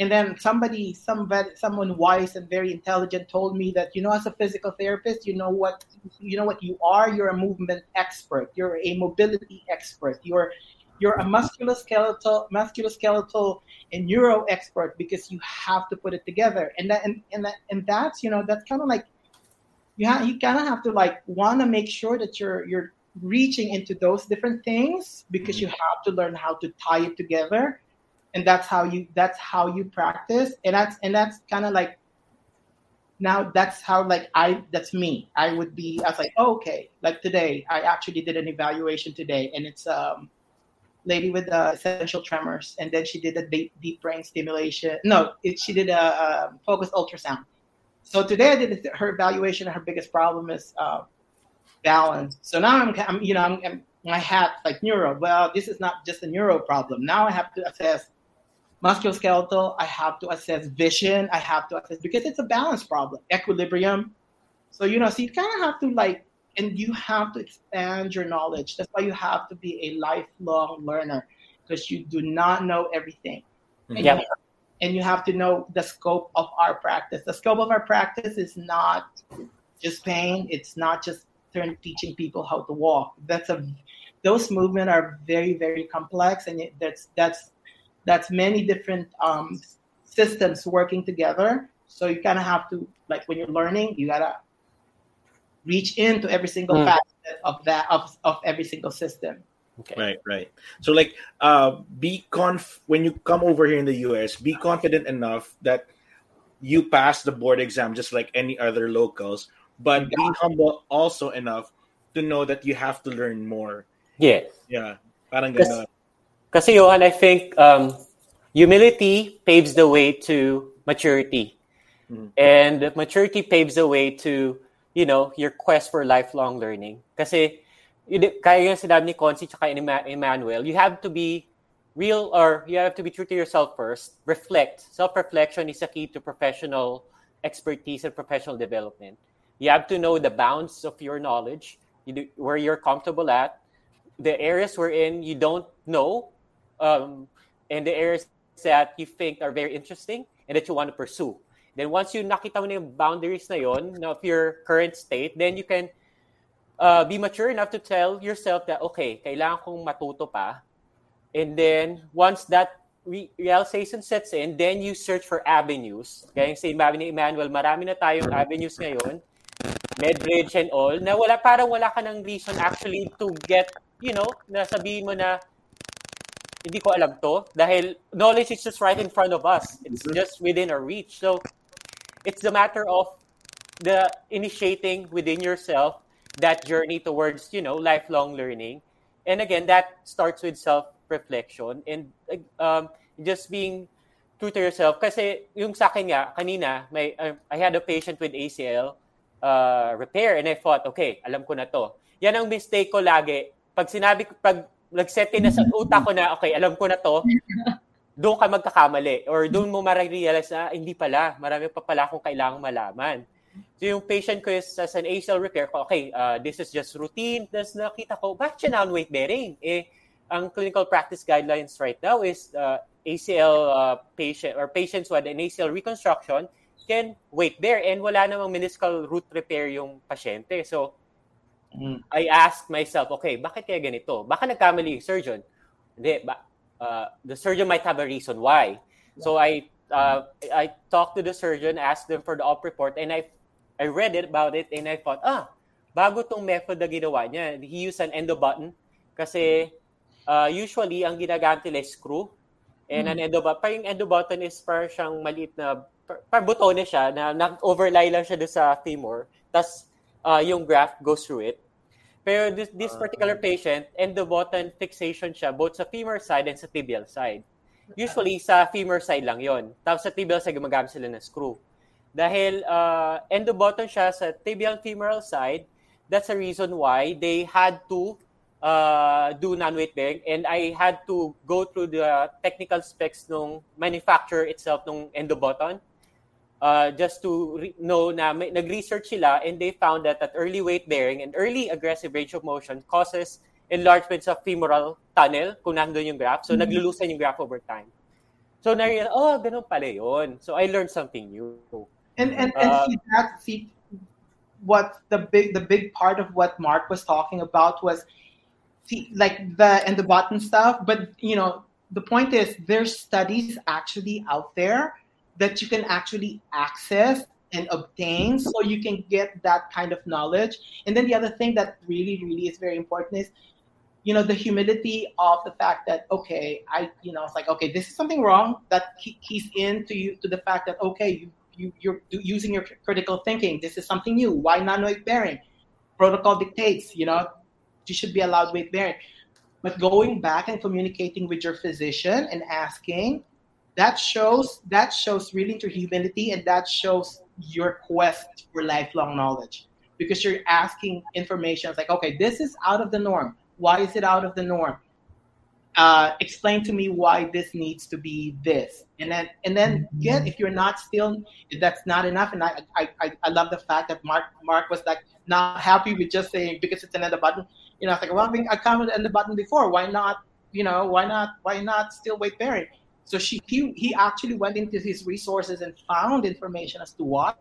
And then somebody, some someone wise and very intelligent told me that you know, as a physical therapist, you know what you know what you are. You're a movement expert. You're a mobility expert. You're you're a musculoskeletal, musculoskeletal and neuro expert because you have to put it together. And that and and that and that's you know that's kind of like you have you kind of have to like want to make sure that you're you're reaching into those different things because mm-hmm. you have to learn how to tie it together and that's how you that's how you practice and that's and that's kind of like now that's how like i that's me i would be i was like oh, okay like today i actually did an evaluation today and it's um lady with uh, essential tremors and then she did a deep, deep brain stimulation no it, she did a, a focused ultrasound so today i did her evaluation her biggest problem is uh, balance. So now I'm, I'm you know, I'm, I'm, my hat like neuro. Well, this is not just a neuro problem. Now I have to assess musculoskeletal. I have to assess vision. I have to assess because it's a balance problem, equilibrium. So you know, so you kind of have to like, and you have to expand your knowledge. That's why you have to be a lifelong learner because you do not know everything. And yeah. You, and you have to know the scope of our practice. The scope of our practice is not just pain. It's not just turn teaching people how to walk. That's a those movements are very very complex, and that's that's that's many different um, systems working together. So you kind of have to like when you're learning, you gotta reach into every single mm. facet of that of of every single system. Okay. Right, right. So like uh be conf when you come over here in the US, be confident enough that you pass the board exam just like any other locals but yeah. be humble also enough to know that you have to learn more. Yeah. Yeah. Parang ganun. Kasi Johan, I think um, humility paves the way to maturity. Mm-hmm. And maturity paves the way to, you know, your quest for lifelong learning. Kasi, kaya yung sinabi ni Consi tsaka ni Emmanuel, you have to be real or you have to be true to yourself first. Reflect. Self-reflection is a key to professional expertise and professional development. You have to know the bounds of your knowledge, where you're comfortable at, the areas wherein you don't know, um, and the areas that you think are very interesting and that you want to pursue. Then once you nakita mo na yung boundaries na yon of your current state, then you can uh, be mature enough to tell yourself that, okay, kailangan kong matuto pa. And then once that realization sets in, then you search for avenues. Kaya yung sabi ni Emmanuel, marami na tayong avenues ngayon, MedBridge and all, na wala, parang wala ka ng reason actually to get, you know, na sabihin mo na, hindi ko alam to. Dahil knowledge is just right in front of us. It's just within our reach. So, it's the matter of the initiating within yourself that journey towards, you know, lifelong learning. And again, that starts with self-reflection and um, just being true to yourself. Kasi yung sa akin nga, kanina, may, uh, I had a patient with ACL uh, repair and I thought, okay, alam ko na to. Yan ang mistake ko lagi. Pag sinabi pag nag-set na sa utak ko na, okay, alam ko na to, doon ka magkakamali or doon mo marirealize na hindi pala, marami pa pala akong kailangang malaman. So yung patient ko is as an ACL repair ko, okay, uh, this is just routine. Tapos nakita ko, bakit siya non-weight bearing? Eh, ang clinical practice guidelines right now is uh, ACL uh, patient or patients with an ACL reconstruction can weight bear and wala namang meniscal root repair yung pasyente. So, mm. I asked myself, okay, bakit kaya ganito? Baka nagkamali yung surgeon. Hindi, ba, uh, the surgeon might have a reason why. So I uh, I talked to the surgeon, asked them for the op report, and I I read it about it, and I thought, ah, bago tong method na ginawa niya. He used an endo button kasi uh, usually ang ginagamit nila is screw. And mm. an endo button, parang endo button is parang siyang maliit na, parang butones siya na nag-overlay lang siya doon sa femur. Tapos uh, yung graft goes through it. Pero this, this ah, particular patient, endobotan fixation siya both sa femur side and sa tibial side. Usually, sa femur side lang yon. Tapos sa tibial side, gumagamit sila ng screw. Dahil uh, endobotan siya sa tibial femoral side, that's the reason why they had to uh, do non-weight bearing and I had to go through the technical specs nung manufacturer itself nung endoboton uh, just to re- know na may, nag-research sila and they found that that early weight bearing and early aggressive range of motion causes enlargements of femoral tunnel kung nandun yung graft. So, mm-hmm. naglulusan yung graft over time. So, na oh, ganun pala yun. So, I learned something new. And, and, and uh, see that, see, what the big, the big part of what Mark was talking about was, see, like the, and the button stuff, but, you know, the point is there's studies actually out there that you can actually access and obtain so you can get that kind of knowledge. And then the other thing that really really is very important is you know the humility of the fact that okay i you know it's like okay this is something wrong that keys into you to the fact that okay you, you you're using your critical thinking. This is something new. Why not weight bearing? Protocol dictates you know you should be allowed weight bearing. But going back and communicating with your physician and asking that shows that shows really into humility and that shows your quest for lifelong knowledge. Because you're asking information it's like okay this is out of the norm. Why is it out of the norm? Uh, explain to me why this needs to be this. And then and then get if you're not still if that's not enough and I, I i love the fact that mark mark was like not happy with just saying because it's another button you know it's like well i think i commented on the button before. Why not you know why not why not still weight bearing so she he, he actually went into his resources and found information as to why.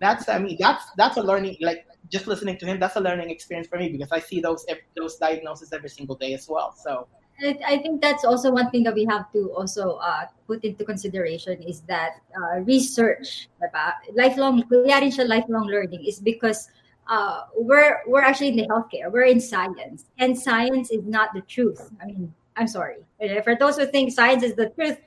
That's I mean that's that's a learning like just listening to him. That's a learning experience for me because I see those those diagnoses every single day as well. So. I think that's also one thing that we have to also uh, put into consideration is that uh, research, diba? lifelong, kaya rin siya lifelong learning is because uh, we're we're actually in the healthcare, we're in science, and science is not the truth. I mean, I'm sorry. For those who think science is the truth,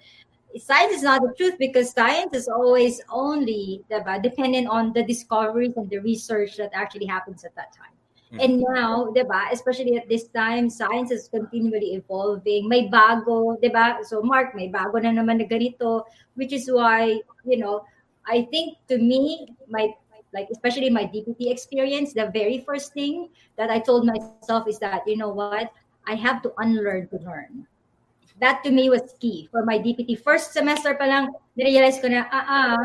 science is not the truth because science is always only dependent on the discoveries and the research that actually happens at that time. Mm-hmm. And now, diba, especially at this time, science is continually evolving. May bago, diba? So, Mark, may bago na naman na ganito, which is why, you know, I think to me, my like especially my DPT experience, the very first thing that I told myself is that you know what, I have to unlearn to learn. That to me was key for my DPT. First semester pa lang, realize ko na, ah, ah,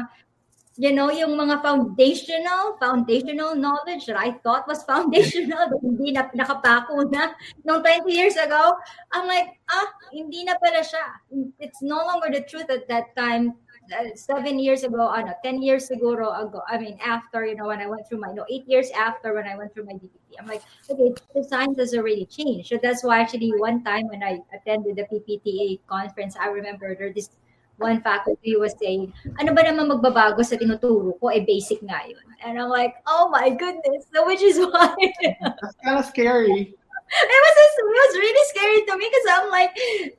you know, yung mga foundational, foundational knowledge that I thought was foundational, but hindi na nakapako na nung 20 years ago, I'm like, ah, hindi na pala siya. It's no longer the truth at that time uh, seven years ago, ano, 10 years ago, ago, I mean, after, you know, when I went through my, no, eight years after when I went through my DPT, I'm like, okay, the science has already changed. So that's why actually one time when I attended the PPTA conference, I remember there this one faculty was saying, ano ba naman magbabago sa tinuturo ko? Eh, basic nga yun. And I'm like, oh my goodness. So, which is why. That's kind of scary. It was just, it was really scary to me because I'm like,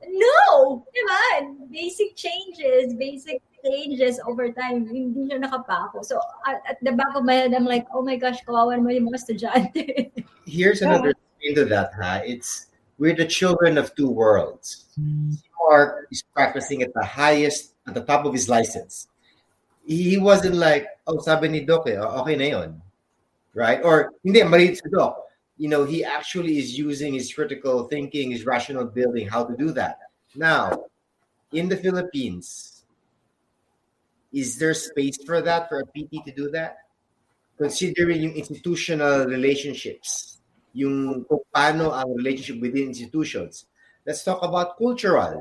no, diba? Basic changes, basic changes over time, hindi siya nakapako. So at, at the back of my head, I'm like, oh my gosh, kawawan mo yung mga estudyante. Here's another thing to that, ha? It's we're the children of two worlds. Mark is practicing at the highest, at the top of his license. He wasn't like, oh, sabi ni Doc, eh, okay na yun. Right? Or, hindi, mali si Doc. You know, he actually is using his critical thinking, his rational building, how to do that. Now, in the Philippines, is there space for that, for a PT to do that? Considering yung institutional relationships, yung kung paano ang relationship within institutions. Let's talk about cultural.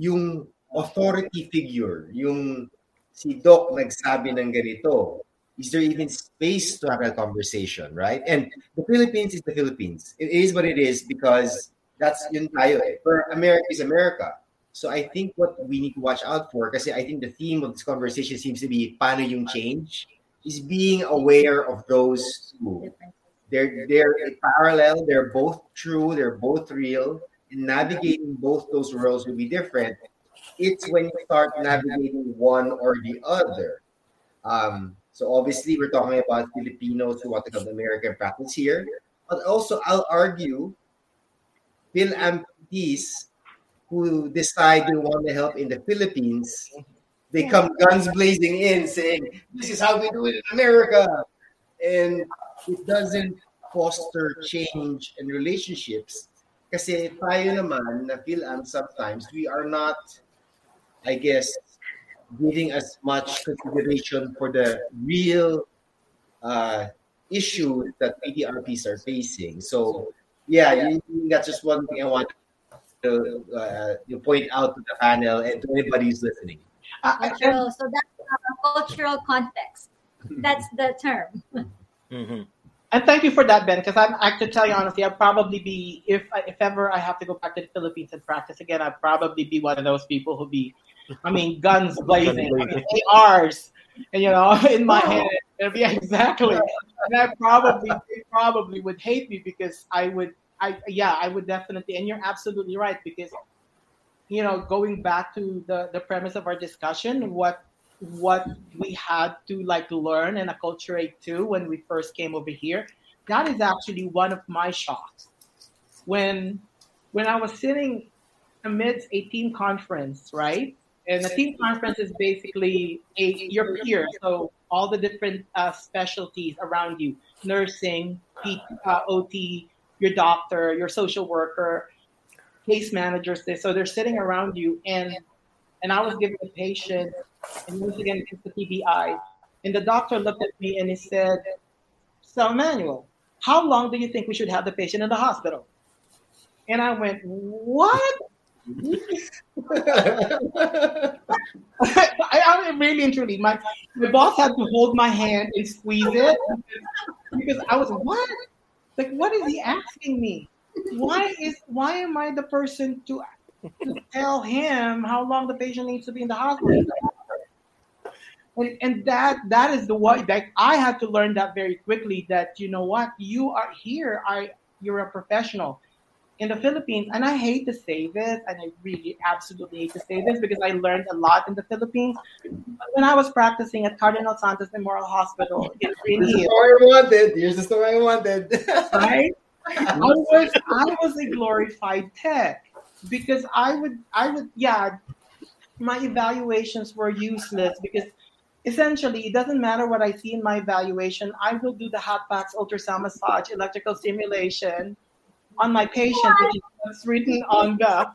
Yung authority figure, yung si Doc nagsabi ng ganito, is there even space to have a conversation, right? And the Philippines is the Philippines. It is what it is because that's yun tayo eh. For America is America. So I think what we need to watch out for, because I think the theme of this conversation seems to be paano yung change, is being aware of those two. They're they're parallel, they're both true, they're both real, and navigating both those worlds will be different. It's when you start navigating one or the other. Um, so obviously we're talking about Filipinos who want to come to America and practice here, but also I'll argue PhilAm PTs who decide they want to help in the Philippines, they come guns blazing in saying, This is how we do it in America. And it doesn't foster change and relationships. Kasi tayo naman na PhilAm sometimes, we are not, I guess, giving as much consideration for the real uh, issues that PTRPs are facing. So, yeah, that's just one thing I want to uh, you point out to the panel and to anybody who's listening. Cultural. So that's uh, cultural context. That's the term. Mm-hmm. And thank you for that, Ben. Because I'm, I to tell you honestly, I'd probably be if if ever I have to go back to the Philippines and practice again, I'd probably be one of those people who be, I mean, guns blazing, I mean, ARs, and you know, in my head, it'd exactly. And I probably they probably would hate me because I would I yeah, I would definitely, and you're absolutely right because you know, going back to the the premise of our discussion, what what we had to like learn and acculturate to when we first came over here, that is actually one of my shocks. When when I was sitting amidst a team conference, right? And a team conference is basically a your peers, so all the different uh, specialties around you, nursing, PT, uh, OT, your doctor, your social worker, case managers. So they're sitting around you, and and I was giving a patient, and once again it's the TBI, and the doctor looked at me and he said, "So Manuel, how long do you think we should have the patient in the hospital?" And I went, "What?" I, I really and truly, my the boss had to hold my hand and squeeze it because I was what? Like, what is he asking me? Why is why am I the person to, to tell him how long the patient needs to be in the hospital? And, and that that is the what that I had to learn that very quickly. That you know what you are here. I you're a professional in the Philippines, and I hate to say this, and I really absolutely hate to say this because I learned a lot in the Philippines. When I was practicing at Cardinal Santos Memorial Hospital in Green the Hill, story I wanted. Here's the story I wanted. right? I was I was a glorified tech because I would I would yeah my evaluations were useless because essentially, it doesn't matter what I see in my evaluation. I will do the hot box ultrasound massage, electrical stimulation on my patient, which is written on the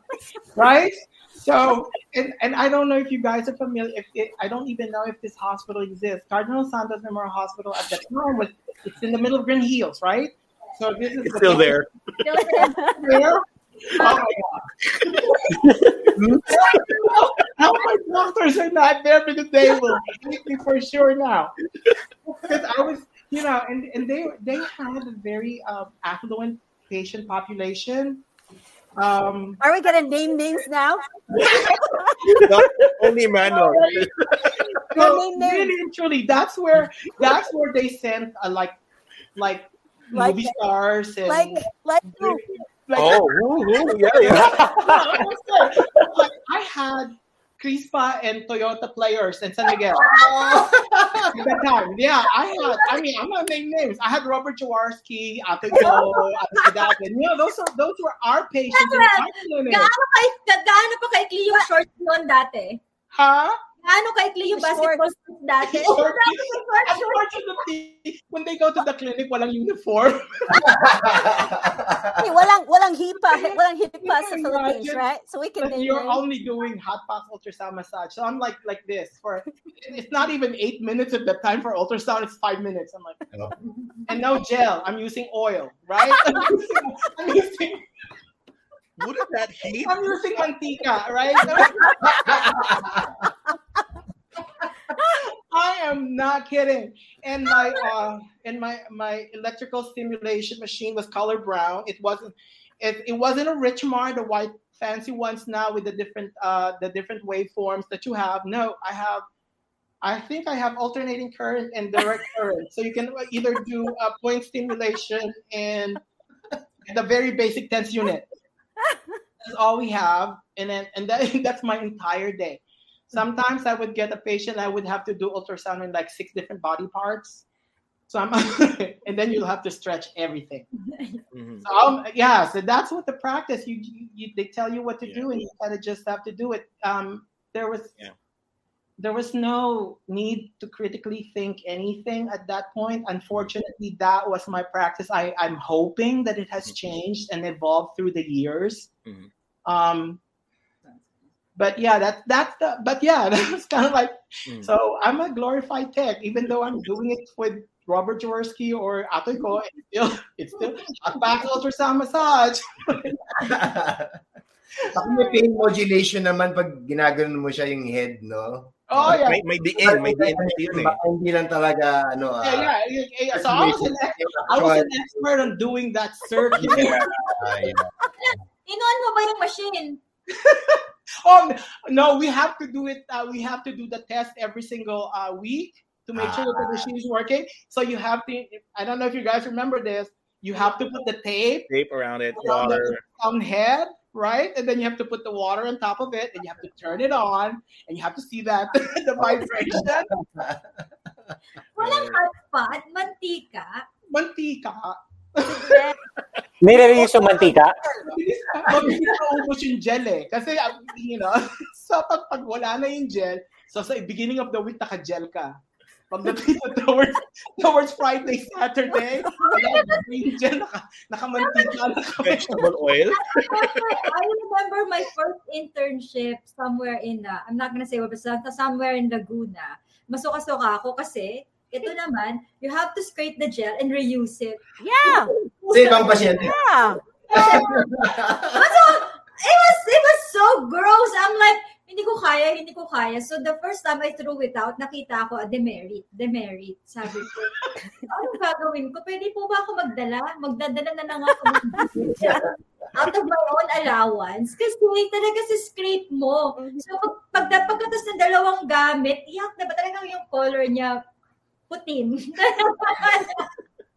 right. So, and, and I don't know if you guys are familiar. If it, I don't even know if this hospital exists. Cardinal Santos Memorial Hospital at the time was it's in the middle of Green Hills, right? So this is It's still there. there. Oh my god! How my doctors are not there because they will hate me for sure now. Because I was, you know, and, and they they had a very uh, affluent patient population. Um, Are we gonna name names now? Only Manuel. no, name names. really and truly, that's where that's where they sent uh, like like Like- movie stars and Like, like like Oh, woo, woo, yeah, yeah. like, I had Crispa and Toyota players in San Miguel at that time. Yeah, I had. I mean, I'm not naming names. I had Robert Jaworski, Atoy Co, Ate You know, those are those were our patients in. Gaano kay gaano pa kaikli yung shorts noon dati? Huh? Gaano kaikli yung Short. basketball shorts dati? Short. Dati yung short shorts. Unfortunately, when they go to the clinic, walang uniform. Hey, walang walang hipa, walang hipa sa Imagine Philippines, right? So we can But you're names. only doing hot pack ultrasound massage. So I'm like like this for it's not even eight minutes of the time for ultrasound, it's five minutes. I'm like Oh. and no gel. I'm using oil, right? I'm using, I'm using Wouldn't that heat? I'm using mantika, right? I am not kidding. And my uh and my my electrical stimulation machine was color brown. It wasn't it, it wasn't a Richmar, the white fancy ones now with the different uh the different waveforms that you have. No, I have I think I have alternating current and direct current. So you can either do a point stimulation and the very basic TENS unit. That's all we have, and then and that, that's my entire day. Sometimes I would get a patient, I would have to do ultrasound in like six different body parts. So I'm, and then you'll have to stretch everything. Mhm. So um, yeah, so that's what the practice. You, you, you they tell you what to Yeah. do, and you kind of just have to do it. Um, there was Yeah. there was no need to critically think anything at that point. Unfortunately, that was my practice. I I'm hoping that it has Mhm. changed and evolved through the years. Mhm. Um, but yeah, that that's the but yeah, that's kind of like Mhm. so I'm a glorified tech, even though I'm doing it with Robert Jaworski or Atoy Co, it's still it's still hot pack ultrasound massage. Ako may pain modulation naman pag ginaganon mo siya yung head, no? Oh yeah. May, may diin, may diin kasi yun eh. Baka hindi lang talaga, ano, Yeah, ah, yeah, yeah, yeah. So I was an ex- I was an expert on doing that circuit. Yeah, yeah. Inuan mo ba yung machine? oh no, we have to do it. Uh, we have to do the test every single uh, week to make sure that the machine is working. So you have to. I don't know if you guys remember this. You have to put the tape Tape around it, around water. the on head, right? And then you have to put the water on top of it, and you have to turn it on, and you have to see that the vibration. Walang hot pot, mantika. Mantika. Nire-use yung mantika? Mabilis, mabilis naubos yung gel eh. Kasi, uh, you know, so pag, pag wala na yung gel, so sa beginning of the week, naka-gel ka. Pagdating na towards, towards Friday, Saturday, wala na yung gel, naka, nakamantika, naka Vegetable oil. I remember my first internship somewhere in, uh, I'm not gonna say what, but somewhere in Laguna. Masuka-suka ako kasi, ito naman, you have to scrape the gel and reuse it. Yeah, Sa ibang pasyente. yeah. It was, it was so gross. I'm like, hindi ko kaya, hindi ko kaya. So the first time I threw it out, nakita ko a demerit. Demerit. Sabi ko, ano gagawin ko? Pwede po ba ako magdala? Magdadala na lang ako ng out of my own allowance. Kasi talaga sa scrape mo. So pag, pag pagkatas ng dalawang gamit, iyak na ba talagang yung color niya putin.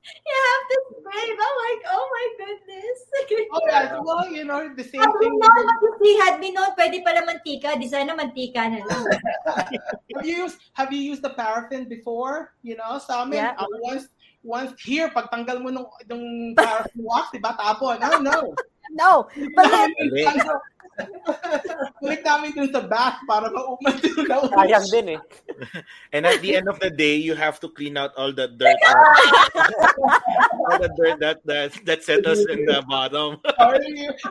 you have to scrape. I'm like, oh my goodness. Oh yeah, well, you know, the same Sabi thing. mo, if we had been known, pwede pala mantika. Di sana mantika na lang. Have you used have you used the paraffin before? You know, sa amin, Yeah. uh, once once here, pagtanggal mo nung, nung paraffin wax, diba, tapon. No, no. no, but then, Balik namin dun sa bath para mauman dun na Sayang din eh. And at the end of the day, you have to clean out all the dirt. all the dirt that that, that settles in the bottom.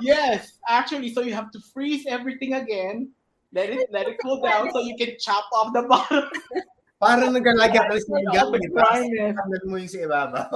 yes, actually, so you have to freeze everything again. Let it let it cool down so you can chop off the bottom. Parang naglalagay ka sa hanggang, The di ba? dryness. Tanggal mo yung sa ibabaw.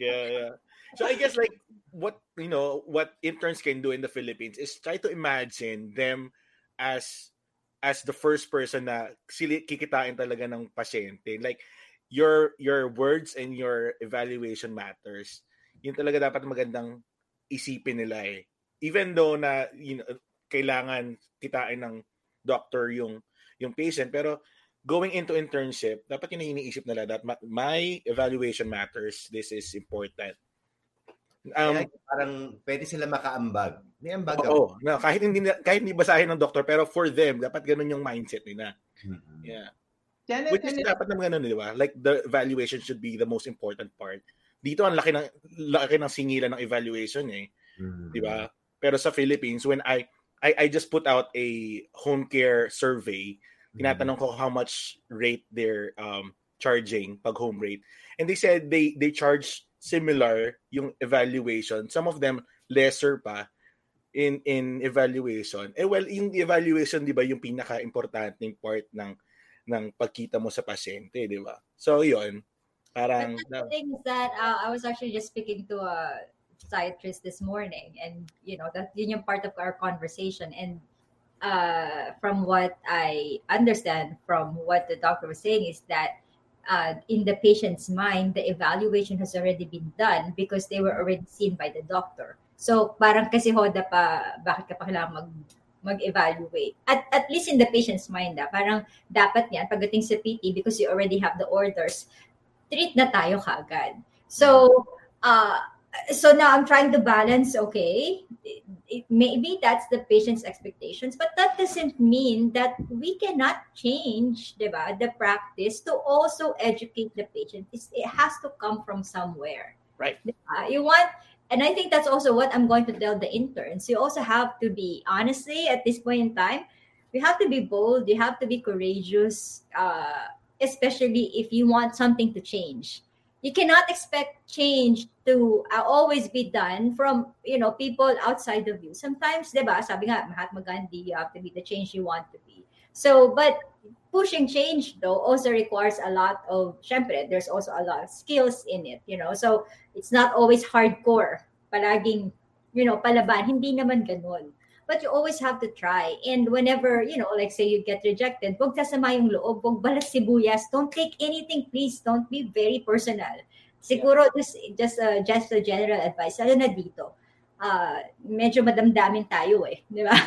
yeah, yeah. So I guess like what you know what interns can do in the Philippines is try to imagine them as as the first person na sili, kikitain talaga ng pasyente. Like your your words and your evaluation matters. Yun talaga dapat magandang isipin nila eh. Even though na you know, kailangan kitain ng doctor yung yung patient pero going into internship dapat yun iniisip nila that my evaluation matters this is important um Kaya parang pwede sila makaambag. May ambag ako. oo na kahit hindi kahit hindi basahin ng doctor pero for them dapat ganun yung mindset nila Mhm. yeah Then, which is dapat naman ganun di ba like the evaluation should be the most important part dito ang laki ng laki ng singilan ng evaluation eh Mhm. di ba? Pero sa Philippines, when I, I I just put out a home care survey, tinatanong ko how much rate they're um charging pag home rate. And they said they they charge similar yung evaluation. Some of them lesser pa in in evaluation. Eh well, yung evaluation 'di ba yung pinaka-importanting part ng ng pagkita mo sa pasyente, 'di ba? So 'yun. Parang But the thing is that uh, I was actually just speaking to a psychiatrist this morning, and you know that yun yung part of our conversation. And uh, from what I understand from what the doctor was saying is that uh, in the patient's mind, the evaluation has already been done because they were already seen by the doctor. So parang kasi hoda pa, bakit ka pa kailangan mag mag-evaluate. At at least in the patient's mind, ah, parang dapat yan pagdating sa PT because you already have the orders, treat na tayo kagad. So, uh, so now I'm trying to balance, okay, it, maybe that's the patient's expectations, but that doesn't mean that we cannot change, diba, the practice to also educate the patient. It's, it has to come from somewhere. Right. Diba? You want, and I think that's also what I'm going to tell the interns. You also have to be, honestly, at this point in time, you have to be bold, you have to be courageous, uh, especially if you want something to change you cannot expect change to uh, always be done from you know people outside of you. Sometimes diba sabi nga Mahatma Gandhi you have to be the change you want to be. So but pushing change though also requires a lot of syempre there's also a lot of skills in it you know. So it's not always hardcore palaging you know palaban. Hindi naman ganun but you always have to try. And whenever you know like say you get rejected wag sasama yung loob wag balat sibuyas. Don't take anything please. Don't be very personal. Siguro just just uh, just a general advice. Lalo na dito. Uh, medyo madamdamin tayo eh di ba?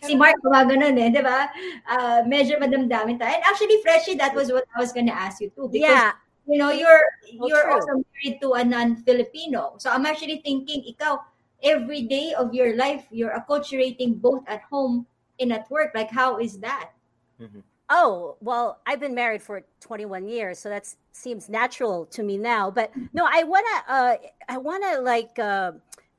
Si Mark gumaganon eh di ba? Uh, medyo madamdamin tayo. And actually Freshie that was what I was gonna ask you too. Because yeah, you know you're Oh, you're true. also married to a non-Filipino. So I'm actually thinking ikaw every day of your life you're acculturating both at home and at work like how is that Oh, well, I've been married for 21 years, so that seems natural to me now. But no, I want to uh I want to like uh,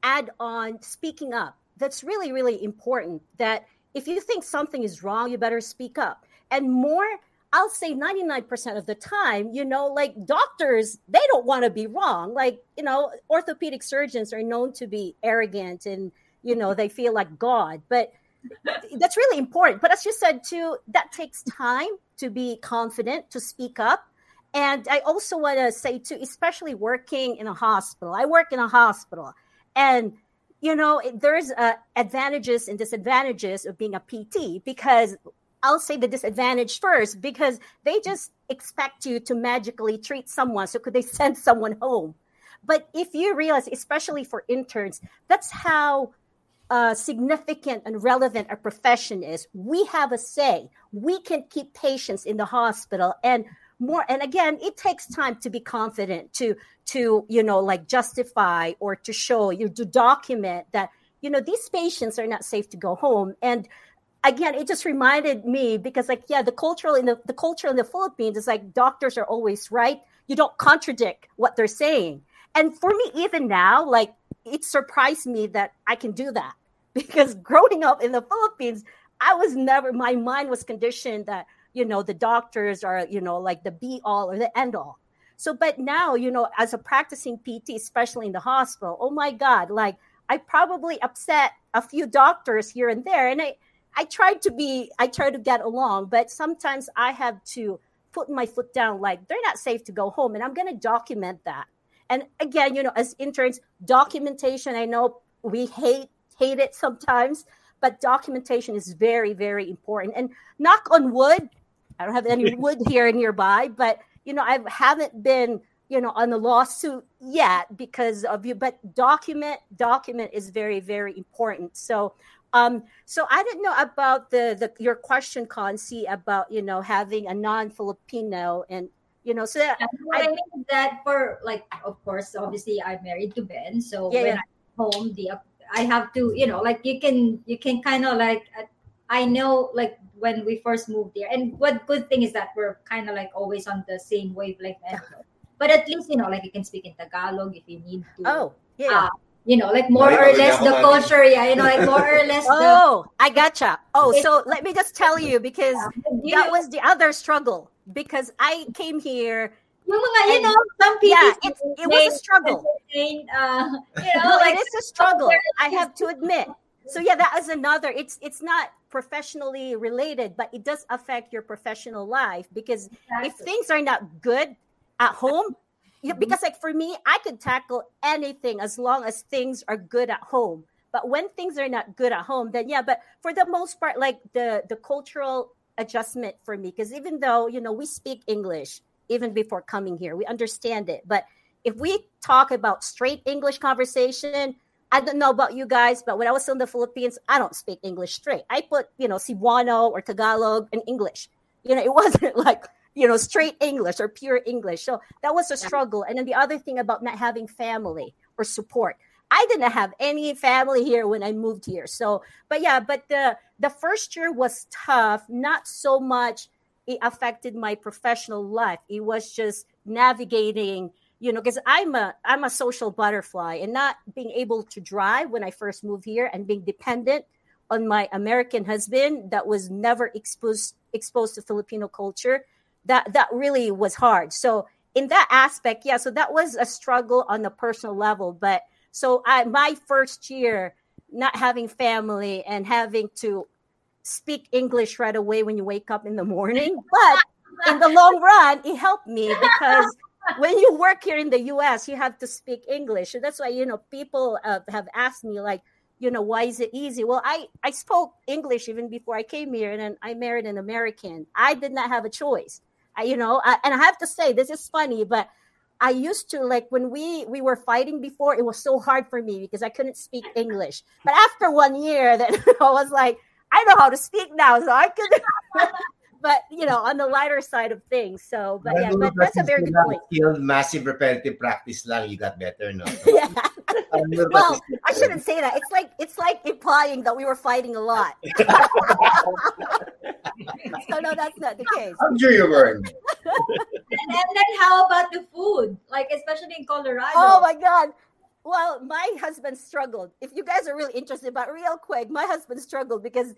add on speaking up. That's really really important that if you think something is wrong, you better speak up. And more I'll say 99% of the time, you know, like doctors, they don't want to be wrong. Like, you know, orthopedic surgeons are known to be arrogant and, you know, they feel like God. But that's really important. But as you said too, that takes time to be confident, to speak up. And I also want to say too, especially working in a hospital. I work in a hospital, and you know there's uh, advantages and disadvantages of being a PT because I'll say the disadvantage first because they just expect you to magically treat someone. So could they send someone home? But if you realize, especially for interns, that's how uh, significant and relevant a profession is, we have a say. We can keep patients in the hospital and more. And again, it takes time to be confident to to you know like justify or to show you to document that you know these patients are not safe to go home. And again, it just reminded me because like yeah, the cultural in the the culture in the Philippines is like doctors are always right. You don't contradict what they're saying. And for me, even now, like it surprised me that I can do that because growing up in the Philippines, I was never my mind was conditioned that you know the doctors are you know like the be all or the end all. So, but now you know, as a practicing PT, especially in the hospital, oh my God, like I probably upset a few doctors here and there, and I I tried to be I try to get along, but sometimes I have to put my foot down like they're not safe to go home and i'm going to document that. And again you know as interns documentation i know we hate hate it sometimes but documentation is very very important. And knock on wood i don't have any wood here nearby but you know i haven't been you know on the lawsuit yet because of you but document document is very very important. So um, so I didn't know about the, the your question, Concy, about you know having a non-Filipino and you know so that, I, I think that for like of course obviously I'm married to Ben, so yeah, when yeah. I'm home the I have to you know like you can you can kind of like I know like when we first moved there, and what good thing is that we're kind of like always on the same wavelength. but at least you know like you can speak in Tagalog if you need to. Oh yeah. Uh, you know, like more or less the culture, yeah, you know, like more or less. oh, I gotcha. Oh, so let me just tell you because that was the other struggle because I came here. Yung mga, you know, some people. Yeah, it, it was a struggle. Uh, you know, no, like it is a struggle. I have to admit. So yeah, that is another. It's it's not professionally related, but it does affect your professional life because exactly. if things are not good at home, you know, Mm-hmm. because like for me, I could tackle anything as long as things are good at home. But when things are not good at home, then yeah. But for the most part, like the the cultural adjustment for me, because even though you know we speak English even before coming here, we understand it. But if we talk about straight English conversation, I don't know about you guys, but when I was in the Philippines, I don't speak English straight. I put you know Cebuano or Tagalog in English. You know, it wasn't like you know, straight English or pure English. So that was a struggle. And then the other thing about not having family or support. I didn't have any family here when I moved here. So, but yeah, but the the first year was tough. Not so much it affected my professional life. It was just navigating, you know, because I'm a I'm a social butterfly and not being able to drive when I first moved here and being dependent on my American husband that was never exposed exposed to Filipino culture that that really was hard. So in that aspect, yeah, so that was a struggle on the personal level. But so I my first year not having family and having to speak English right away when you wake up in the morning. But in the long run, it helped me because when you work here in the US, you have to speak English. So that's why, you know, people uh, have asked me, like, you know, why is it easy? Well, I, I spoke English even before I came here, and then I married an American. I did not have a choice. I, you know, I, and I have to say this is funny, but I used to like when we we were fighting before. It was so hard for me because I couldn't speak English. But after one year, then I was like, I know how to speak now, so I could. but you know, on the lighter side of things. So, but yeah, but that's a very good point. Skilled, massive repetitive practice lang, you got better, no? yeah. well, I shouldn't say that. It's like it's like implying that we were fighting a lot. so no, that's not the case. I'm sure you're were. and, then how about the food? Like especially in Colorado. Oh my god. Well, my husband struggled. If you guys are really interested, but real quick, my husband struggled because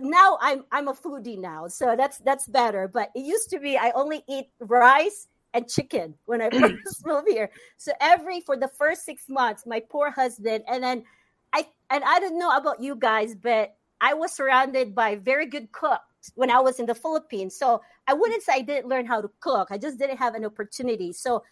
now I'm I'm a foodie now, so that's that's better. But it used to be I only eat rice and chicken when I first moved here. So every for the first six months, my poor husband, and then I and I don't know about you guys, but I was surrounded by very good cooks when I was in the Philippines. So I wouldn't say I didn't learn how to cook. I just didn't have an opportunity. So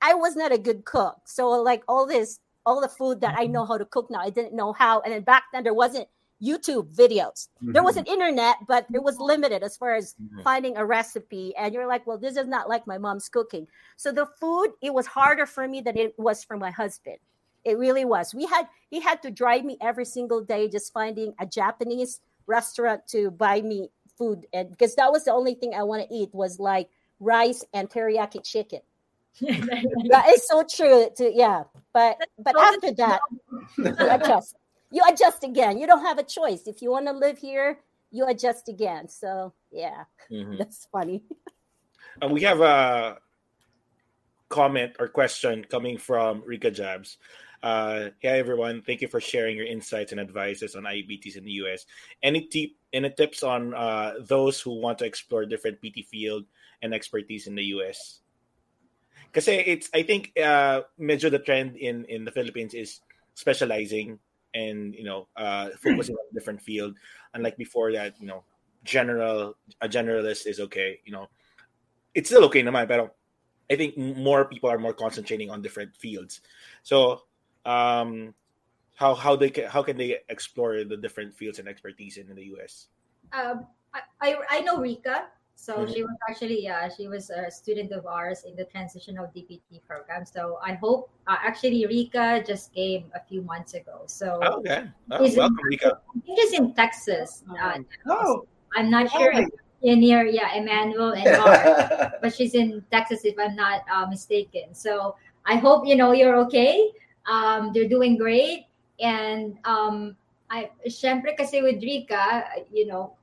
I was not a good cook. So like all this, all the food that I know how to cook now, I didn't know how. And then back then there wasn't YouTube videos. Mm-hmm. There was an internet, but it was limited as far as mm-hmm. finding a recipe. And you're like, well, this is not like my mom's cooking. So the food, it was harder for me than it was for my husband. It really was. We had he had to drive me every single day just finding a Japanese restaurant to buy me food and because that was the only thing I want to eat was like rice and teriyaki chicken. that is so true to yeah. But but after that, adjust you adjust again. You don't have a choice. If you want to live here, you adjust again. So yeah, mm-hmm. that's funny. And we have a comment or question coming from Rika Jabs. Uh, hey everyone, thank you for sharing your insights and advices on IEPTs in the US. Any tip, any tips on uh, those who want to explore different PT field and expertise in the US? Because it's, I think, uh, medyo the trend in in the Philippines is specializing and you know uh, focusing on a different field. Unlike before that, you know, general a generalist is okay. You know, it's still okay naman, pero I think more people are more concentrating on different fields. So, um, how how they can, how can they explore the different fields and expertise in, in the US? Um, I, I, I know Rika. So mm-hmm. she was actually yeah she was a student of ours in the transitional DPT program. So I hope uh, actually Rika just came a few months ago. So oh, okay, oh, welcome in, Rika. I think she's in Texas. Uh, oh, I'm not sure. If, near yeah Emmanuel and Mark, but she's in Texas if I'm not uh, mistaken. So I hope you know you're okay. Um, they're doing great, and um, I syempre kasi with Rika, you know,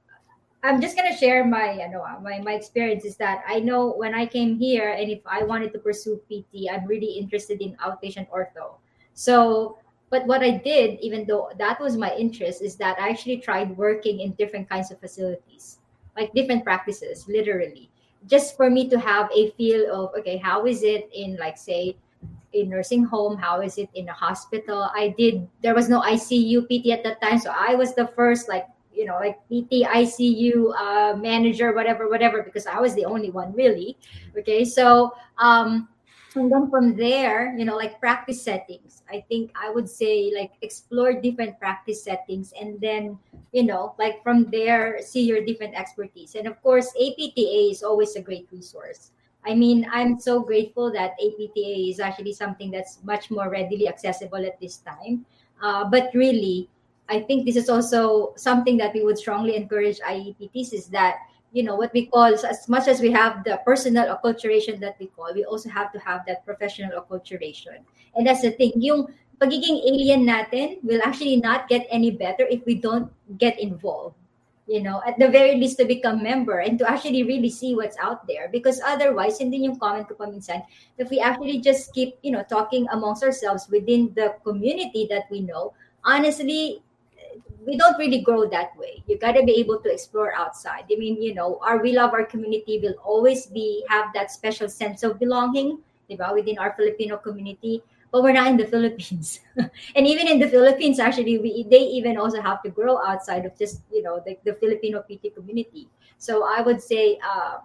I'm just gonna share my you know my my experience is that I know when I came here and if I wanted to pursue PT, I'm really interested in outpatient ortho. So but what I did, even though that was my interest, is that I actually tried working in different kinds of facilities like different practices literally just for me to have a feel of okay how is it in like say a nursing home? How is it in a hospital? I did there was no icu pt at that time so i was the first like you know like pt icu uh, manager whatever whatever because i was the only one really. Okay so um and then from there you know like practice settings. I think i would say like explore different practice settings and then you know like from there see your different expertise. And of course apta is always a great resource i mean i'm so grateful that apta is actually something that's much more readily accessible at this time. Uh, but really i think this is also something that we would strongly encourage iepts is that you know what we call as much as we have the personal acculturation that we call we also have to have that professional acculturation. And that's the thing yung pagiging alien natin will actually not get any better if we don't get involved you know at the very least to become member and to actually really see what's out there because otherwise hindi yung comment ko paminsan if we actually just keep you know talking amongst ourselves within the community that we know honestly we don't really grow that way. You got to be able to explore outside. I mean, you know, our we love our community will always be have that special sense of belonging, diba, within our Filipino community. But we're not in the Philippines, and even in the Philippines, actually, we they even also have to grow outside of just you know the, the Filipino PT community. So I would say, uh,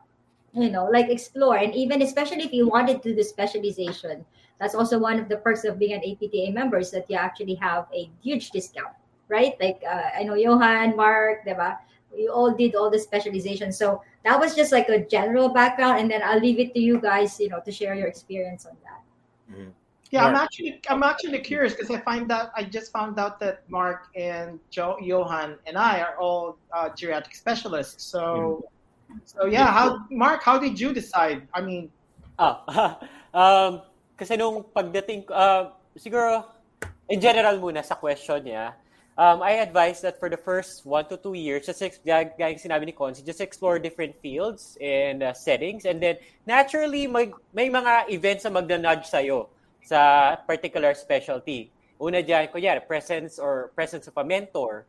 you know, like explore, and even especially if you wanted to do the specialization, that's also one of the perks of being an APTA member is that you actually have a huge discount right? Like uh, I know Johan, Mark, diba? We all did all the specialization. So that was just like a general background, and then I'll leave it to you guys, you know, to share your experience on that. Mm-hmm. Yeah, Mark. I'm actually I'm actually curious because I find out I just found out that Mark and Joe, Johan and I are all uh, geriatric specialists. So, mm-hmm. so yeah, how Mark, how did you decide? I mean, ah, um, kasi nung pagdating, uh, siguro in general muna sa question niya, um, I advise that for the first one to two years, just gaya sinabi ni Consi, just explore different fields and uh, settings. And then, naturally, may, may mga events na magna-nudge sa'yo sa particular specialty. Una dyan, kunyari, presence or presence of a mentor,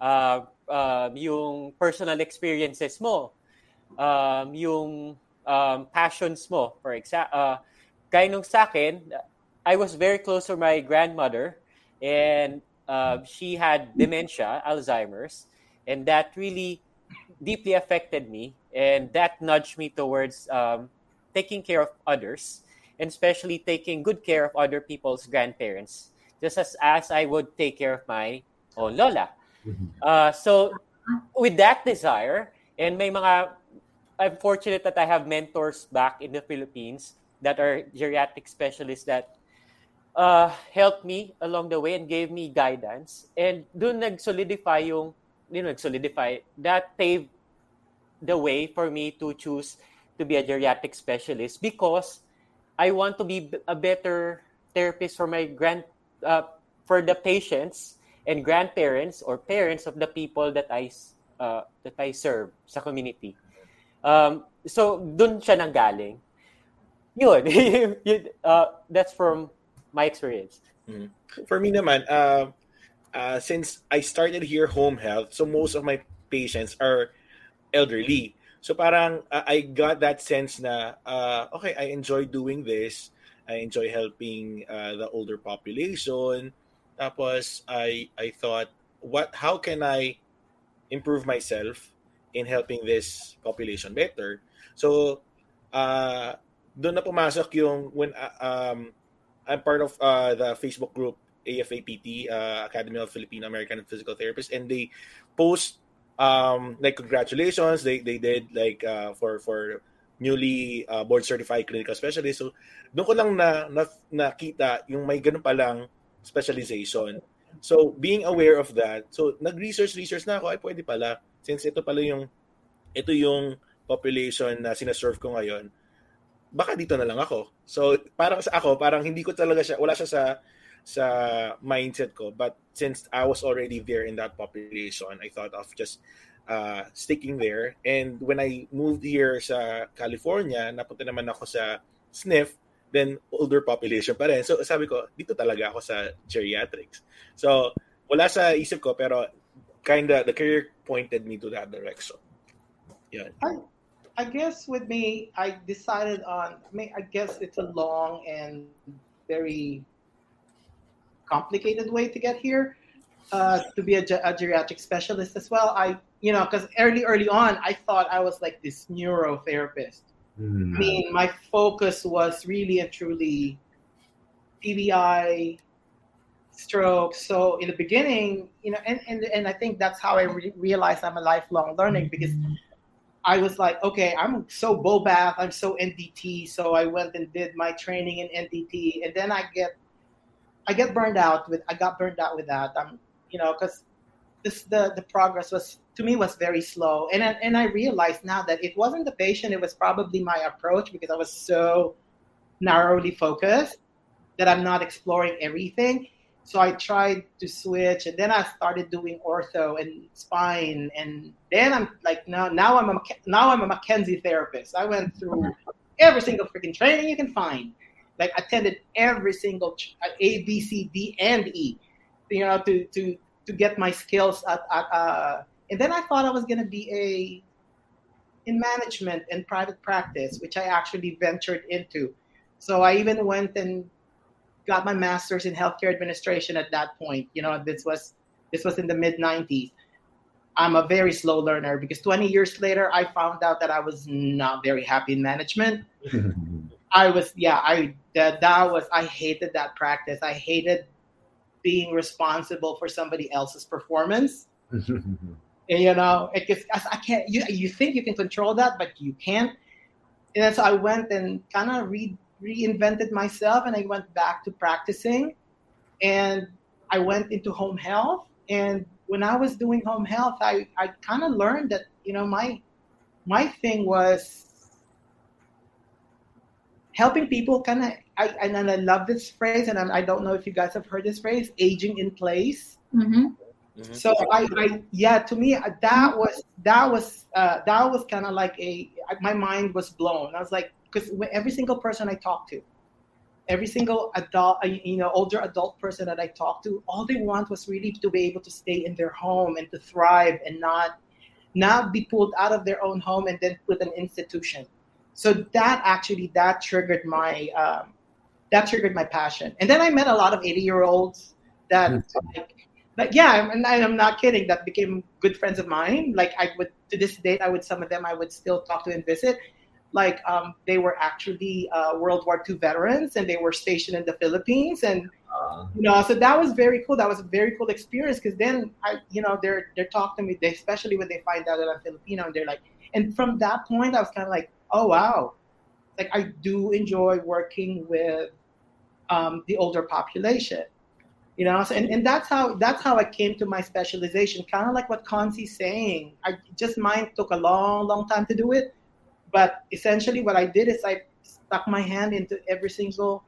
uh, uh, yung personal experiences mo, um, yung um, passions mo. For example, uh, kaya nung sa akin, I was very close to my grandmother and uh, she had dementia, Alzheimer's, and that really deeply affected me. And that nudged me towards um, taking care of others, and especially taking good care of other people's grandparents, just as, as I would take care of my own lola. Mm-hmm. Uh, so, with that desire, and may mga, I'm fortunate that I have mentors back in the Philippines that are geriatric specialists that uh, helped me along the way and gave me guidance. And doon nag-solidify yung, you know, nag-solidify, that paved the way for me to choose to be a geriatric specialist because I want to be a better therapist for my grand, uh, for the patients and grandparents or parents of the people that I uh, that I serve sa community. Um, so doon siya nanggaling. Yun, uh, that's from my experience. Mm. For me naman, uh, uh, since I started here home health, so most of my patients are elderly. So parang uh, I got that sense na uh, okay, I enjoy doing this. I enjoy helping uh, the older population. Tapos I I thought what how can I improve myself in helping this population better. So uh doon na pumasok yung when uh, um I'm part of uh, the Facebook group AFAPT, uh, Academy of Filipino American Physical Therapists, and they post um, like congratulations. They they did like uh, for for newly uh, board certified clinical specialist. So doon ko lang na, na nakita yung may ganun palang specialization. So being aware of that, so nag-research research na ako ay pwede pala since ito pala yung ito yung population na sinaserve ko ngayon baka dito na lang ako. So, parang sa ako, parang hindi ko talaga siya, wala siya sa sa mindset ko. But since I was already there in that population, I thought of just uh, sticking there. And when I moved here sa California, napunta naman ako sa SNF, then older population pa rin. So sabi ko, dito talaga ako sa geriatrics. So wala sa isip ko, pero kinda the career pointed me to that direction. Yeah. I guess with me, I decided on. I I guess it's a long and very complicated way to get here. Uh, to be a, a, geriatric specialist as well. I, you know, because early, early on, I thought I was like this neurotherapist. Mm. I mean, my focus was really and truly TBI, stroke. So in the beginning, you know, and, and, and I think that's how I re- realized I'm a lifelong learning because I was like, okay, I'm so Bobath, I'm so NDT, so I went and did my training in NDT, and then I get, I get burned out with, I got burned out with that. I'm, you know, because this the the progress was to me was very slow, and and I realized now that it wasn't the patient, it was probably my approach because I was so narrowly focused that I'm not exploring everything. So I tried to switch, and then I started doing ortho and spine, and then I'm like, now, now I'm a now I'm a McKenzie therapist. I went through mm-hmm. every single freaking training you can find, like attended every single uh, A, B, C, D, and E, you know, to to to get my skills at, at uh, and then I thought I was gonna be a in management and private practice, which I actually ventured into. So I even went and got my master's in healthcare administration at that point. You know, this was this was in the mid 90s. I'm a very slow learner because 20 years later, I found out that I was not very happy in management. I was, yeah, I that that was I hated that practice. I hated being responsible for somebody else's performance. and you know, it gets, I can't. You you think you can control that, but you can't. And so I went and kind of re, reinvented myself and I went back to practicing and I went into home health and when I was doing home health I, I kind of learned that you know my my thing was helping people kind of I, and I love this phrase and I, I don't know if you guys have heard this phrase aging in place mm-hmm. Mm-hmm. So I, I, yeah, to me that was that was uh, that was kind of like a my mind was blown. I was like, because every single person I talk to, every single adult, uh, you know, older adult person that I talk to, all they want was really to be able to stay in their home and to thrive and not not be pulled out of their own home and then put an institution. So that actually that triggered my um, that triggered my passion. And then I met a lot of 80 year olds that like, like yeah, and I'm not kidding. That became good friends of mine. Like I would to this date, I would some of them I would still talk to and visit like um, they were actually uh, World War II veterans and they were stationed in the Philippines and uh, you know so that was very cool that was a very cool experience because then I you know they're they're talking to me they, especially when they find out that I'm Filipino and they're like and from that point I was kind of like oh wow. Like I do enjoy working with um, the older population. You know so, and, and that's how that's how I came to my specialization. Kind of like what Consi's saying. I just mine took a long long time to do it but essentially, what I did is I stuck my hand into every single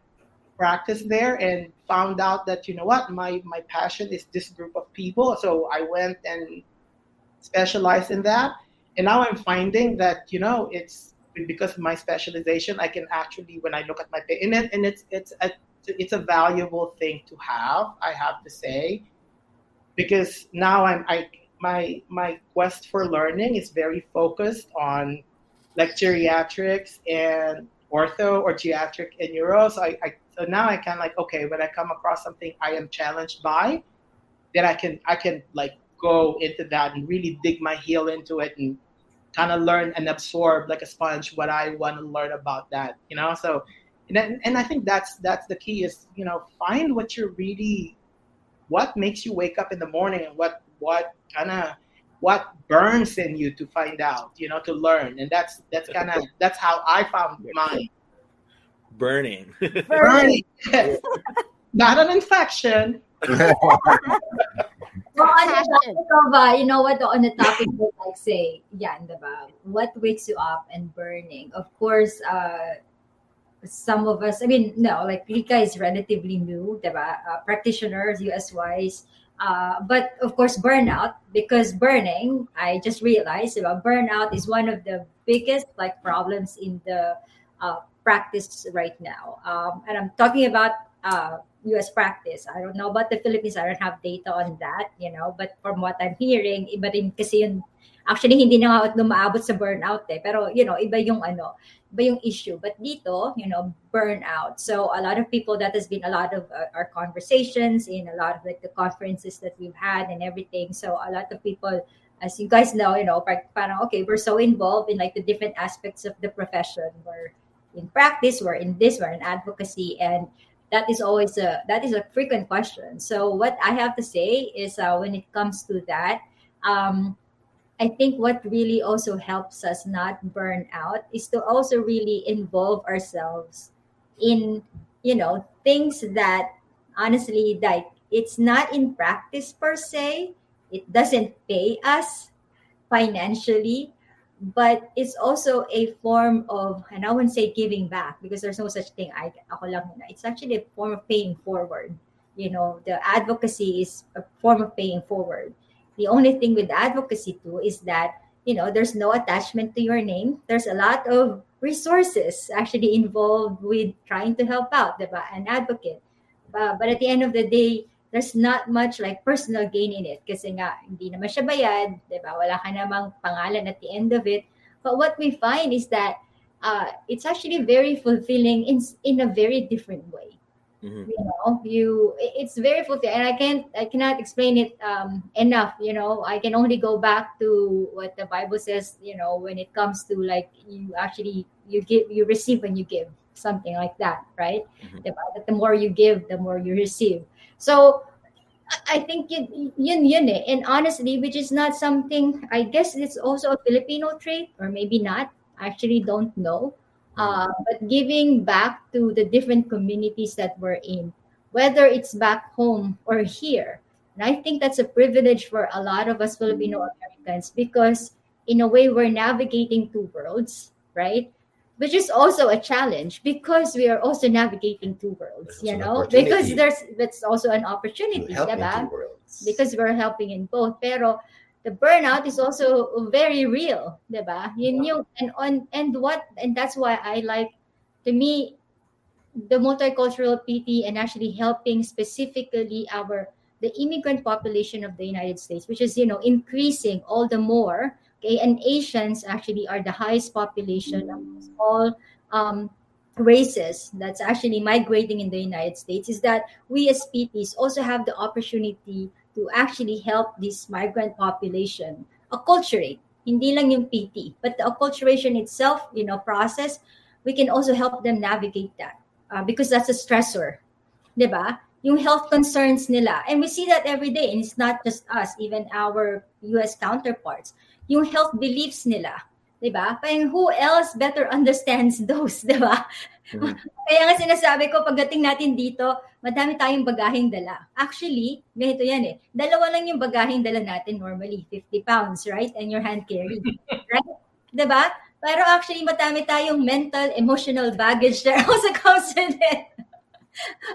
practice there and found out that you know what my my passion is this group of people. So I went and specialized in that, and now I'm finding that you know it's because my specialization, I can actually when I look at my and it, and it's it's a, it's a valuable thing to have. I have to say, because now I'm I my my quest for learning is very focused on like geriatrics and ortho or geriatric and neuro. So I, I so now I can like okay when I come across something I am challenged by, then I can I can like go into that and really dig my heel into it and kind of learn and absorb like a sponge what I want to learn about that. You know, so and and I think that's that's the key is you know find what you're really what makes you wake up in the morning and what what kind of what burns in you to find out you know to learn. And that's that's kind of that's how i found mine. Burning. Burning not an infection well, on the topic of, uh, you know what, on the topic of like say, yeah, diba? what wakes you up and burning? Of course, uh, some of us, I mean, no, like Rika is relatively new, diba? Uh, practitioners, US wise. Uh, but of course, burnout, because burning, I just realized about burnout is one of the biggest like problems in the uh, practice right now. Um, and I'm talking about uh, US practice. I don't know about the Philippines. I don't have data on that, you know. But from what I'm hearing, iba rin kasi yun, actually hindi na nga lumaabot sa burnout eh. Pero, you know, iba yung ano, iba yung issue. But dito, you know, burnout. So a lot of people, that has been a lot of uh, our conversations in a lot of like the conferences that we've had and everything. So a lot of people, as you guys know, you know, parang, okay, we're so involved in like the different aspects of the profession. We're in practice, we're in this, we're in advocacy. And that is always a that is a frequent question so what i have to say is uh, when it comes to that um, I think what really also helps us not burn out is to also really involve ourselves in, you know, things that honestly, like it's not in practice per se. It doesn't pay us financially, but it's also a form of, and I wouldn't say giving back because there's no such thing. I, ako lang It's actually a form of paying forward. You know, the advocacy is a form of paying forward the only thing with advocacy too is that you know there's no attachment to your name. There's a lot of resources actually involved with trying to help out, diba? An advocate. Uh, but at the end of the day, there's not much like personal gain in it kasi nga hindi naman siya bayad, 'di ba? Wala ka namang pangalan at the end of it. But what we find is that uh, it's actually very fulfilling in in a very different way. Mm-hmm. You know, you it's very fulfilling, and I can't I cannot explain it um, enough. You know, I can only go back to what the Bible says. You know, when it comes to like you actually you give you receive when you give something like that, right? Mm-hmm. The, the more you give, the more you receive. So I think yun, yun, eh. And honestly, which is not something, I guess it's also a Filipino trait, or maybe not. I actually don't know. Uh, but giving back to the different communities that we're in, whether it's back home or here. And I think that's a privilege for a lot of us Filipino Americans because, in a way, we're navigating two worlds, right? Which is also a challenge because we are also navigating two worlds, you know, because there's that's also an opportunity, because we're helping in both. Pero the burnout is also very real, diba? Yun yung, and on and what and that's why I like to me the multicultural PT and actually helping specifically our the immigrant population of the United States, which is you know increasing all the more. Okay, and Asians actually are the highest population of all um, races that's actually migrating in the United States. Is that we as PTs also have the opportunity to actually help this migrant population acculturate. Hindi lang yung PT, but the acculturation itself, you know, process, we can also help them navigate that uh, because that's a stressor. Diba? Yung health concerns nila. And we see that every day. And it's not just us, even our US counterparts. Yung health beliefs nila. Diba? Parang who else better understands those, diba? Mm-hmm. Kaya nga sinasabi ko, pagdating natin dito, madami tayong bagaheng dala. Actually, ganito yan eh. Dalawa lang yung bagaheng dala natin normally, 50 pounds, right? And your hand carry. right? Diba? Pero actually, madami tayong mental, emotional baggage that also comes with it.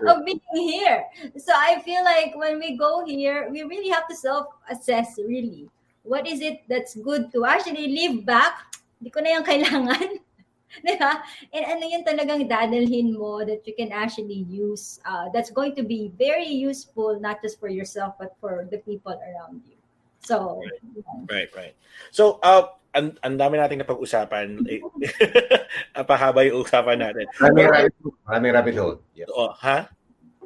of being here. So I feel like when we go here, we really have to self-assess really. What is it that's good to actually live back? Hindi ko na yung kailangan. Diba? And ano yun talagang dadalhin mo that you can actually use uh, that's going to be very useful not just for yourself but for the people around you. So, right, right. So, uh, ang, ang dami nating napag-usapan. Napahaba yung usapan natin. Maraming rapid hold. Maraming rapid hold. Yeah. Oh, ha?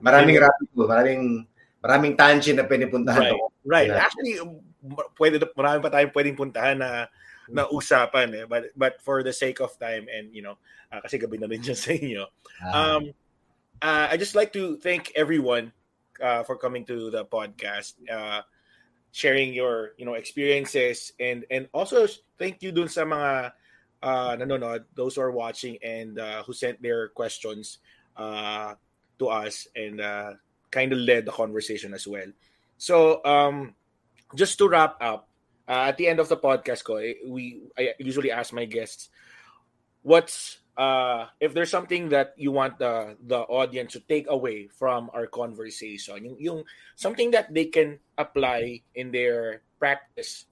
Maraming rapid hold. Maraming maraming tangent na pwede puntahan. Right. Right. Actually, pwede marami pa tayong pwedeng puntahan na na usapan eh. But but for the sake of time and you know, uh, kasi gabi na rin dyan sa inyo. Um uh, I just like to thank everyone uh, for coming to the podcast. Uh, sharing your you know experiences and and also thank you dun sa mga uh, nanonood those who are watching and uh, who sent their questions uh, to us and uh, kind of led the conversation as well so um just to wrap up uh, at the end of the podcast ko, eh, we I usually ask my guests what's uh, if there's something that you want the the audience to take away from our conversation, yung, yung something that they can apply in their practice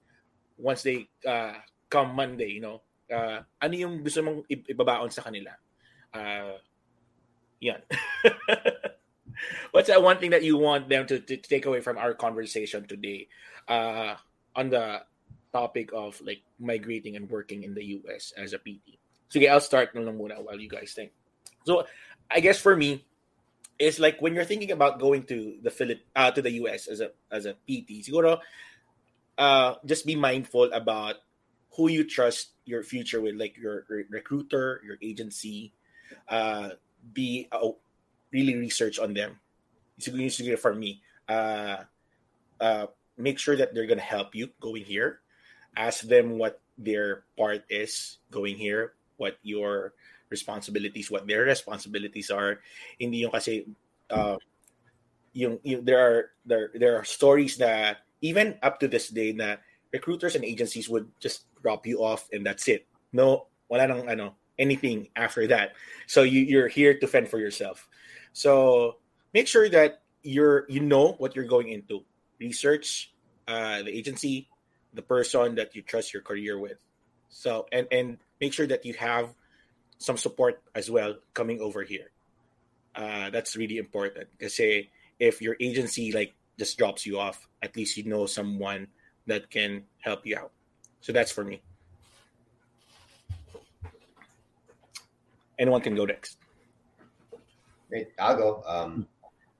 once they uh, come Monday, you know, uh, ano yung gusto mong ibabaon sa kanila? Uh, yan. What's that one thing that you want them to, to take away from our conversation today uh, on the topic of like migrating and working in the US as a PT? Sige, I'll start muna while you guys think. So, I guess for me, it's like when you're thinking about going to the Philip uh, to the US as a as a PT, siguro uh, just be mindful about who you trust your future with, like your, recruiter, your agency. Uh, be uh, really research on them. Siguro for me, uh, uh, make sure that they're gonna help you going here. Ask them what their part is going here what your responsibilities, what their responsibilities are. Hindi yung kasi uh, yung, yung there are there there are stories that even up to this day that recruiters and agencies would just drop you off and that's it. No, wala nang ano anything after that. So you you're here to fend for yourself. So make sure that you're you know what you're going into. Research uh, the agency, the person that you trust your career with. So and and make sure that you have some support as well coming over here. Uh, that's really important because say if your agency like just drops you off, at least you know someone that can help you out. So that's for me. Anyone can go next. Great, I'll go. Um,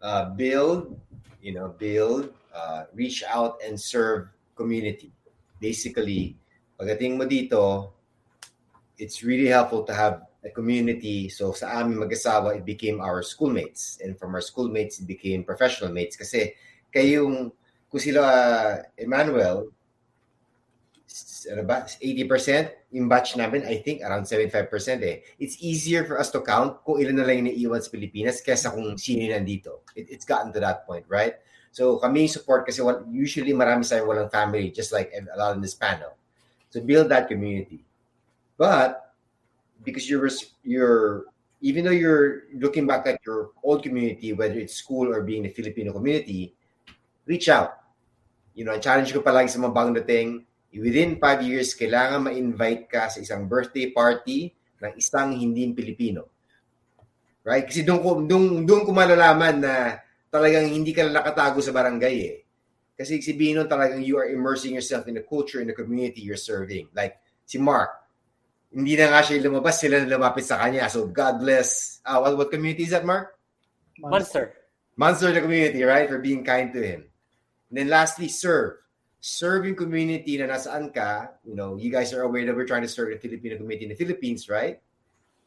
uh, build, you know, build, uh, reach out and serve community. Basically, pagdating mo dito, it's really helpful to have a community. So sa amin mag-asawa, it became our schoolmates. And from our schoolmates, it became professional mates. Kasi kayong, kung sila Emmanuel, ano ba, 80%, yung batch namin, I think around 75% eh. It's easier for us to count kung ilan na lang yung naiiwan sa Pilipinas kesa kung sino yung nandito. It, it's gotten to that point, right? So kami support kasi usually marami sa walang family, just like a lot in this panel. So build that community. But because you're you're even though you're looking back at your old community, whether it's school or being the Filipino community, reach out. You know, challenge ko palagi sa mga bagong dating, within five years, kailangan ma-invite ka sa isang birthday party ng isang hindi Pilipino. Right? Kasi doon ko, doon, doon ko malalaman na talagang hindi ka nakatago sa barangay eh. Kasi sabihin nun talagang you are immersing yourself in the culture, in the community you're serving. Like si Mark, hindi na nga siya lumabas, sila na lumapit sa kanya. So God bless. Uh, what, what community is that, Mark? Monster. Monster the community, right? For being kind to him. And then lastly, serve. Serving community na nasaan ka, you know, you guys are aware that we're trying to serve the Filipino community in the Philippines, right?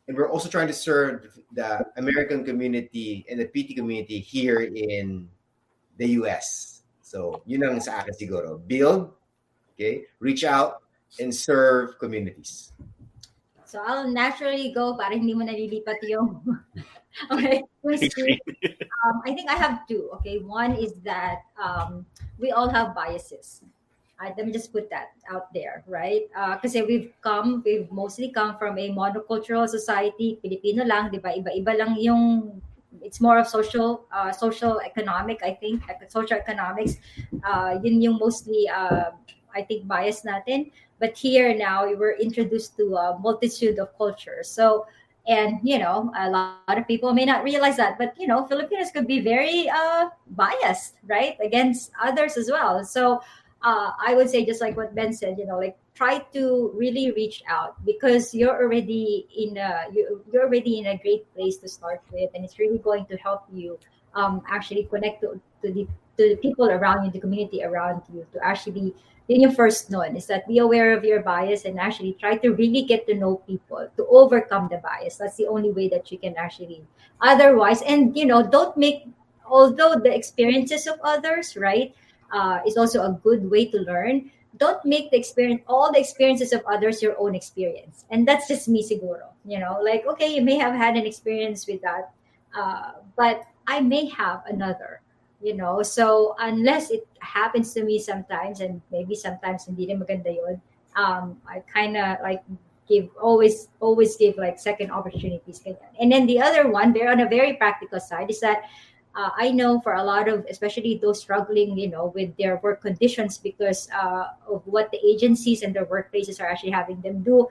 And we're also trying to serve the American community and the PT community here in the US. So, yun ang sa akin siguro. Build, okay? Reach out and serve communities. So I'll naturally go para hindi mo nalilipat yung okay um, I think I have two. Okay, one is that um, we all have biases. Uh, let me just put that out there, right? Because uh, we've come, we've mostly come from a monocultural society, Filipino lang, di ba? Iba-iba lang yung it's more of social uh, social economic i think social economics uh, yun yung mostly uh, I think bias natin. But here now we were introduced to a multitude of cultures. So and you know a lot of people may not realize that but you know filipinos could be very uh, biased right against others as well. So uh, i would say just like what ben said you know like try to really reach out because you're already in a you, you're already in a great place to start with and it's really going to help you um, actually connect to, to the to the people around you the community around you to actually yun yung first nun is that be aware of your bias and actually try to really get to know people to overcome the bias. That's the only way that you can actually otherwise and you know don't make although the experiences of others right uh, is also a good way to learn don't make the experience all the experiences of others your own experience. And that's just me siguro you know like okay you may have had an experience with that uh, but i may have another you know? So unless it happens to me sometimes and maybe sometimes hindi rin maganda yun um i kind of like give always always give like second opportunities and then the other one there on a very practical side is that uh, i know for a lot of especially those struggling you know with their work conditions because uh, of what the agencies and their workplaces are actually having them do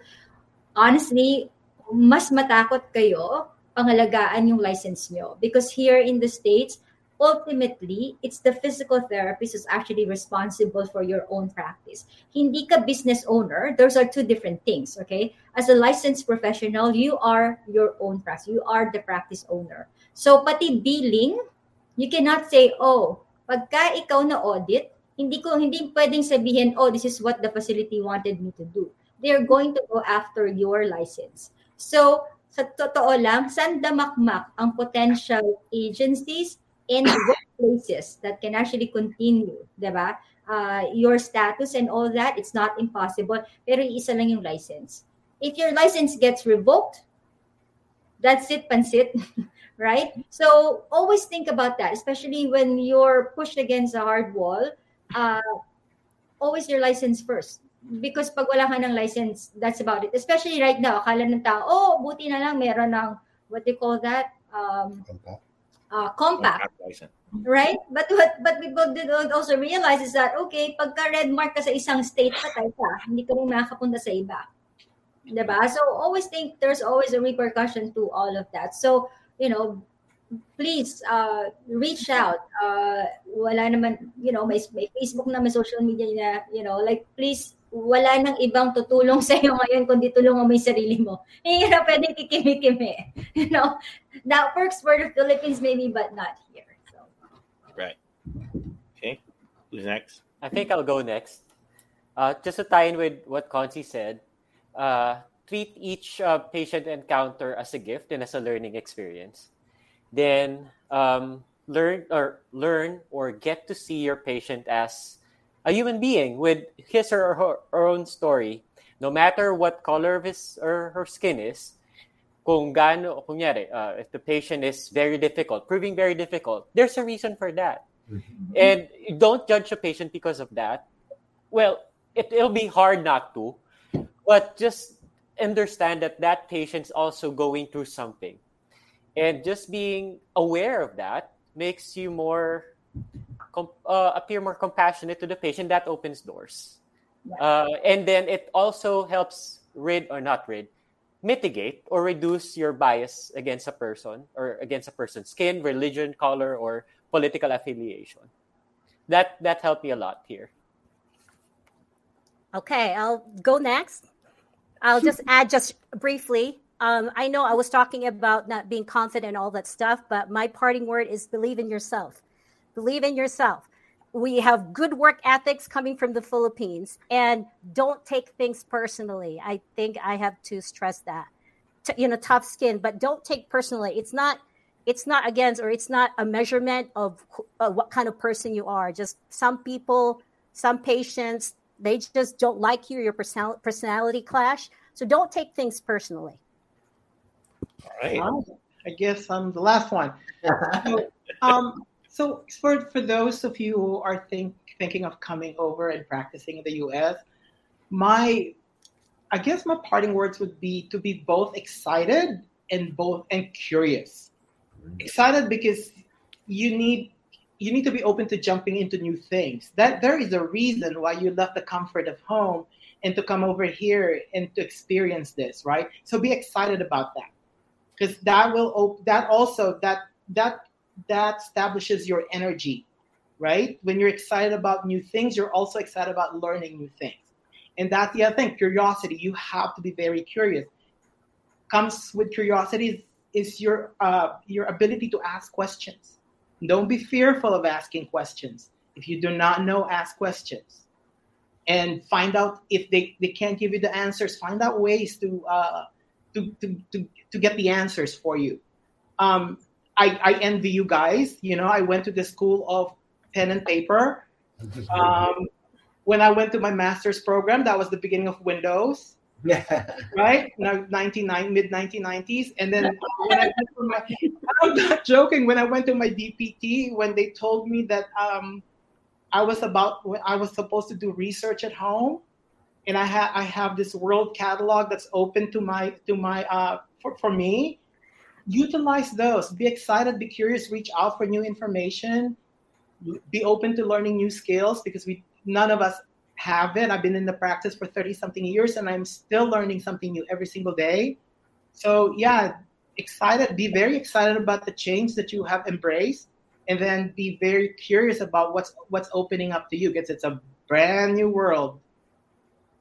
honestly mas matakot kayo pangalagaan yung license nyo. Because here in the states ultimately, it's the physical therapist who's actually responsible for your own practice. Hindi ka business owner. Those are two different things, okay? As a licensed professional, you are your own practice. You are the practice owner. So, pati billing, you cannot say, oh, pagka ikaw na audit, hindi ko hindi pwedeng sabihin, oh, this is what the facility wanted me to do. They're going to go after your license. So, sa totoo lang, sandamakmak ang potential agencies and workplaces that can actually continue, diba? Uh, your status and all that, it's not impossible. Pero isa lang yung license. If your license gets revoked, that's it, pansit, right? So always think about that, especially when you're pushed against a hard wall. Uh, always your license first. Because pag wala ka ng license, that's about it. Especially right now, akala ng tao, oh, buti na lang meron ng, what do you call that? Um, uh, compact. Right? But what but people did also realize is that, okay, pagka red mark ka sa isang state, patay ka. Hindi ka rin makakapunta sa iba. Diba? So always think there's always a repercussion to all of that. So, you know, please uh, reach out. Uh, wala naman, you know, may, may Facebook na, may social media na, you know, like please wala nang ibang tutulong sa iyo ngayon kundi tulungan mo yung sarili mo. Hindi na pwede kikimi-kimi. You know, that works for the Philippines maybe, but not here. So. Right. Okay. Who's next? I think I'll go next. Uh, just to tie in with what Concy said, uh, treat each uh, patient encounter as a gift and as a learning experience. Then um, learn or learn or get to see your patient as a human being with his or her, her own story, no matter what color of his or her skin is, kung gaano, kunyari, uh, if the patient is very difficult, proving very difficult, there's a reason for that. Mm-hmm. And don't judge a patient because of that. Well, it, it'll be hard not to, but just understand that that patient's also going through something. And just being aware of that makes you more uh, appear more compassionate to the patient, that opens doors. Uh, and then it also helps rid or not rid, mitigate or reduce your bias against a person or against a person's skin, religion, color, or political affiliation. That that helped me a lot here. Okay, I'll go next. I'll just add just briefly. Um, I know I was talking about not being confident and all that stuff, but my parting word is believe in yourself. Believe in yourself. We have good work ethics coming from the Philippines, and don't take things personally. I think I have to stress that. T- you know, tough skin, but don't take personally. It's not. It's not against, or it's not a measurement of uh, what kind of person you are. Just some people, some patients, they just don't like you. Your personal, personality clash. So don't take things personally. All right. I guess I'm the last one. um, so for for those of you who are think thinking of coming over and practicing in the US, my I guess my parting words would be to be both excited and both and curious. Mm-hmm. Excited because you need you need to be open to jumping into new things. That there is a reason why you left the comfort of home and to come over here and to experience this, right? So be excited about that, because that will op- that also that that that establishes your energy, right? When you're excited about new things, you're also excited about learning new things, and that's the other thing. Curiosity. You have to be very curious. Comes with curiosity is your uh, your ability to ask questions. Don't be fearful of asking questions. If you do not know, ask questions and find out if they, they can't give you the answers find out ways to uh, to, to, to, to get the answers for you um, I, I envy you guys. You know i went to the school of pen and paper. Um, when i went to my master's program that was the beginning of windows. Right? Now 99 mid 1990s and then when I went to my, i'm not joking. When i went to my dpt when they told me that um, I was about I was supposed to do research at home, and I have I have this world catalog that's open to my to my uh for, for me. Utilize those. Be excited. Be curious. Reach out for new information. Be open to learning new skills because we none of us have it. I've been in the practice for thirty something years, and I'm still learning something new every single day. So yeah, excited. Be very excited about the change that you have embraced and then be very curious about what's what's opening up to you because it's a brand new world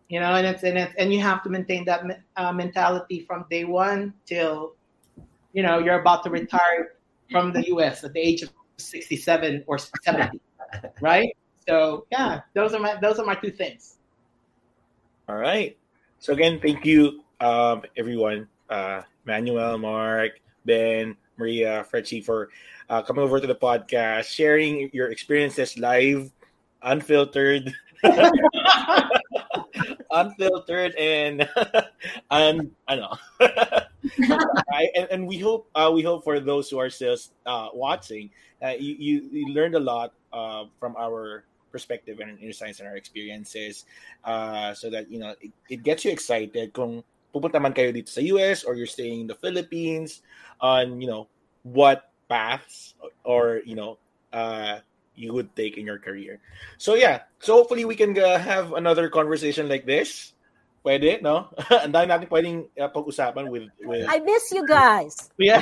you know and it's and it's and you have to maintain that uh, mentality from day one till you know you're about to retire from the us at the age of 67 or 70 right? So yeah those are my those are my two things. All right. So again thank you um, everyone uh, manuel mark ben maria fretchy for uh, coming over to the podcast, sharing your experiences live, unfiltered, unfiltered, and and I know. right? and, and we hope uh, we hope for those who are still uh, watching, uh, you, you, you learned a lot uh, from our perspective and insights and our experiences, uh, so that you know it, it gets you excited kung pupunta man kayo dito sa US or you're staying in the Philippines on you know what paths or you know uh you would take in your career. So yeah, so hopefully we can have another conversation like this. Pwede, no? Ang dami natin pwedeng uh, pag-usapan with, with... I miss you guys. Yeah.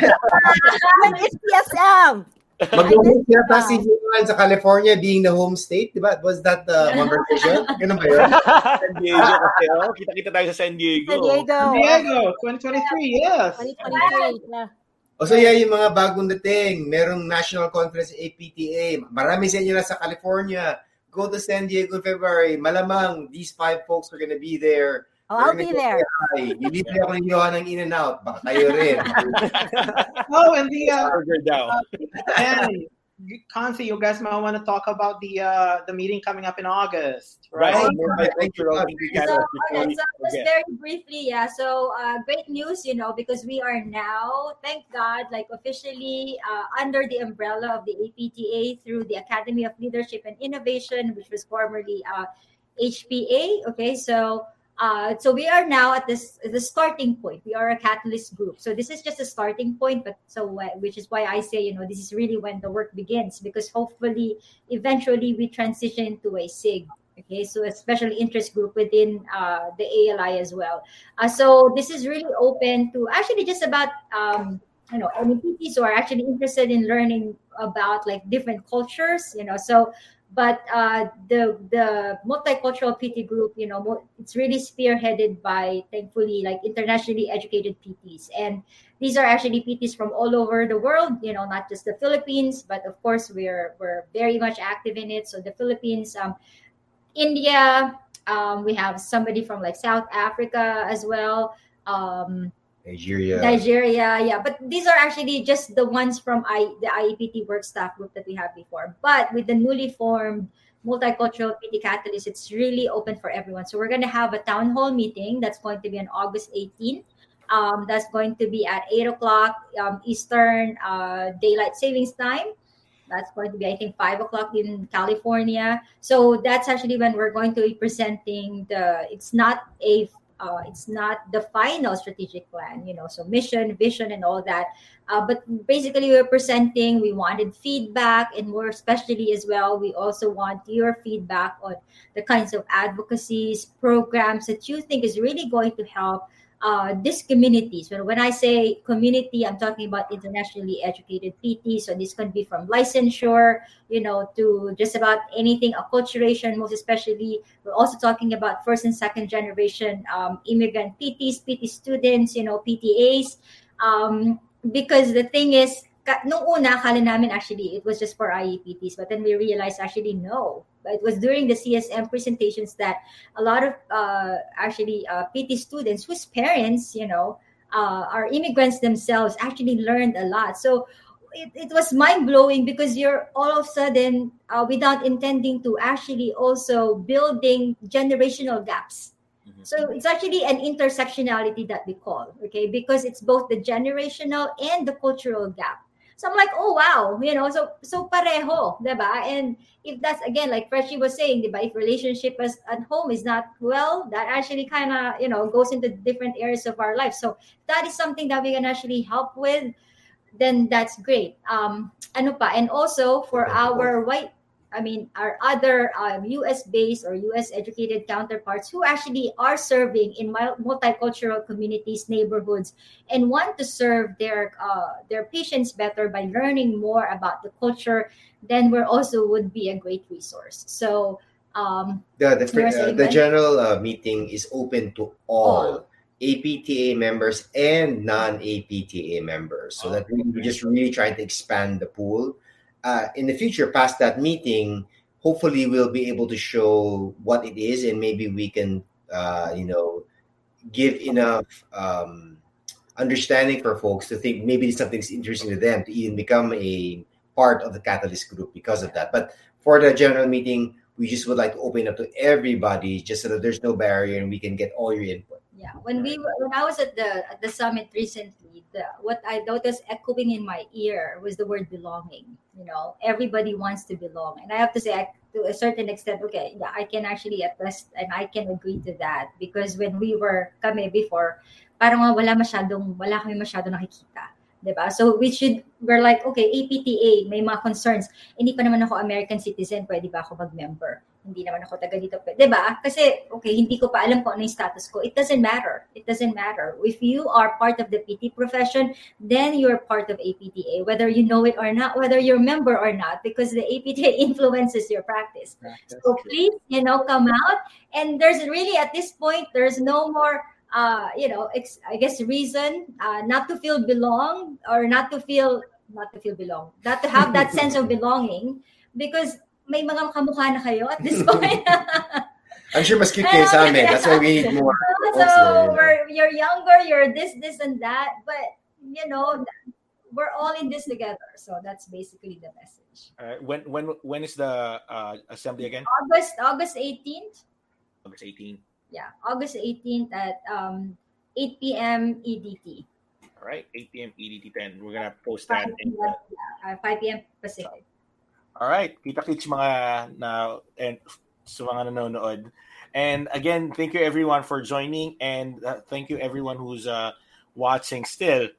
it's PSM. Mag-host yata si Juan sa California being the home state, di ba? Was that the conversation? Ganun ba yun? San Diego kasi, oh. Kita-kita tayo sa San Diego. San Diego. San Diego 2023 yes 2023. Yeah. O so yeah, yung mga bagong dating, merong national conference APTA. Marami sa inyo na sa California. Go to San Diego in February. Malamang these five folks are gonna be there. Oh, I'll be there. Ilibre ako ng Johan ng In-N-Out. Baka tayo rin. oh and the uh, Burger and Conce, you guys might want to talk about the uh the meeting coming up in August, right? Right. More cultural So, so just very briefly, yeah. So, uh, great news, you know, because we are now, thank God, like officially uh, under the umbrella of the APTA through the Academy of Leadership and Innovation, which was formerly uh, HPA. Okay, so uh, so we are now at this the starting point. We are a catalyst group. So this is just a starting point, but so which is why I say you know this is really when the work begins because hopefully eventually we transition to a SIG. Okay, so a special interest group within uh, the ALI as well. Uh, so this is really open to actually just about um, you know PTs who are actually interested in learning about like different cultures. You know, so but uh, the the multicultural PT group, you know, it's really spearheaded by thankfully like internationally educated PTs, and these are actually PTs from all over the world. You know, not just the Philippines, but of course we're we're very much active in it. So the Philippines, um, India, um, we have somebody from like South Africa as well. Um, Nigeria. Nigeria, yeah. But these are actually just the ones from I, the IEPT work staff group that we have before. But with the newly formed multicultural PT Catalyst, it's really open for everyone. So we're going to have a town hall meeting that's going to be on August 18th. Um, that's going to be at 8 o'clock um, Eastern uh, Daylight Savings Time. That's going to be, I think, 5 o'clock in California. So that's actually when we're going to be presenting the, it's not a uh, it's not the final strategic plan you know so mission vision and all that. Uh, but basically we're presenting we wanted feedback and more especially as well we also want your feedback on the kinds of advocacies programs that you think is really going to help uh, these communities. When, when I say community, I'm talking about internationally educated PT. So this can be from licensure, you know, to just about anything, acculturation, most especially. We're also talking about first and second generation um, immigrant PTs, PT students, you know, PTAs. Um, because the thing is, nung una, akala namin actually it was just for IEPTs, but then we realized actually no. It was during the CSM presentations that a lot of uh, actually uh, PT students whose parents, you know, uh, are immigrants themselves actually learned a lot. So it, it was mind blowing because you're all of a sudden, uh, without intending to, actually also building generational gaps so it's actually an intersectionality that we call, okay, because it's both the generational and the cultural gap. So I'm like, oh wow, you know, so so pareho, diba? And if that's again like Freshie was saying, diba, if relationship as at home is not well, that actually kind of you know goes into different areas of our life. So that is something that we can actually help with. Then that's great. Um, ano pa? And also for our white I mean, our other um, US based or US educated counterparts who actually are serving in multicultural communities, neighborhoods, and want to serve their uh, their patients better by learning more about the culture, then we're also would be a great resource. So um, the the, uh, the general uh, meeting is open to all. all. APTA members and non-APTA members, so that we're just really trying to expand the pool uh, in the future, past that meeting, hopefully we'll be able to show what it is, and maybe we can, uh, you know, give enough um, understanding for folks to think maybe something's interesting to them to even become a part of the catalyst group because of that. But for the general meeting, we just would like to open up to everybody, just so that there's no barrier and we can get all your input. Yeah, when we when I was at the at the summit recently, the, what I noticed echoing in my ear was the word belonging. You know, everybody wants to belong, and I have to say, I, to a certain extent, okay, yeah, I can actually attest and I can agree to that because when we were kami before, parang wala masyadong wala kami masyadong nakikita. Diba? So we should, we're like, okay, APTA, may mga concerns. Hindi pa naman ako American citizen, pwede ba ako mag-member? Hindi naman ako taga dito. Diba? Kasi, okay, hindi ko pa alam kung ano yung status ko. It doesn't matter. It doesn't matter. If you are part of the PT profession, then you're part of APTA, whether you know it or not, whether you're a member or not, because the APTA influences your practice. so please, you know, come out. And there's really, at this point, there's no more uh, you know, ex- I guess reason uh, not to feel belong or not to feel not to feel belong, not to have that sense of belonging because may mga kamukha na kayo at this point. I'm sure mas cute kayo sa amin. That's why we need more. So, also, we're, you're younger, you're this, this, and that. But, you know, we're all in this together. So that's basically the message. Uh, when when when is the uh, assembly again? August August 18th. August 18th yeah, August 18th at um, 8 p.m. EDT. All right, 8 p.m. EDT 10. We're gonna post that. 5 p.m. In the... uh, 5 p.m. Pacific. All right, kita-kits mga na and sa mga nanonood. And again, thank you everyone for joining, and uh, thank you everyone who's uh, watching still.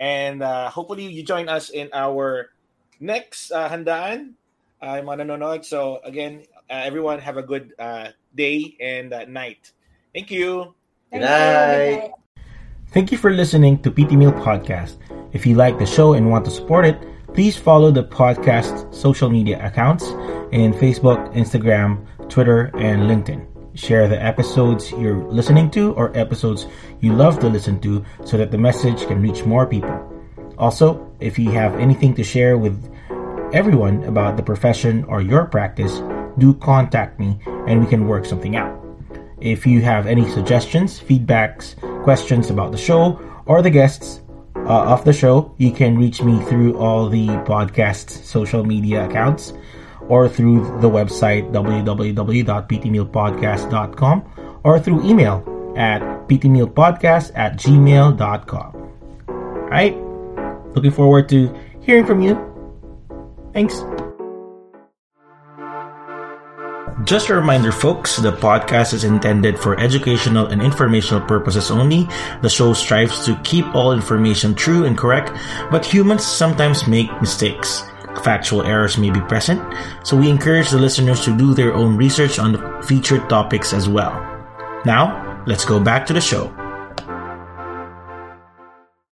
And uh, hopefully you join us in our next uh, handaan. Uh, mga nanonood. So again, uh, everyone have a good uh, day and uh, night. Thank you. Good night. Thank you for listening to PT Meal Podcast. If you like the show and want to support it, please follow the podcast social media accounts in Facebook, Instagram, Twitter, and LinkedIn. Share the episodes you're listening to or episodes you love to listen to so that the message can reach more people. Also, if you have anything to share with everyone about the profession or your practice, do contact me and we can work something out. If you have any suggestions, feedbacks, questions about the show or the guests uh, of the show, you can reach me through all the podcast social media accounts or through the website www.ptmealpodcast.com or through email at ptmealpodcast at gmail.com. Alright? Looking forward to hearing from you. Thanks. Just a reminder, folks, the podcast is intended for educational and informational purposes only. The show strives to keep all information true and correct, but humans sometimes make mistakes. Factual errors may be present, so we encourage the listeners to do their own research on the featured topics as well. Now, let's go back to the show.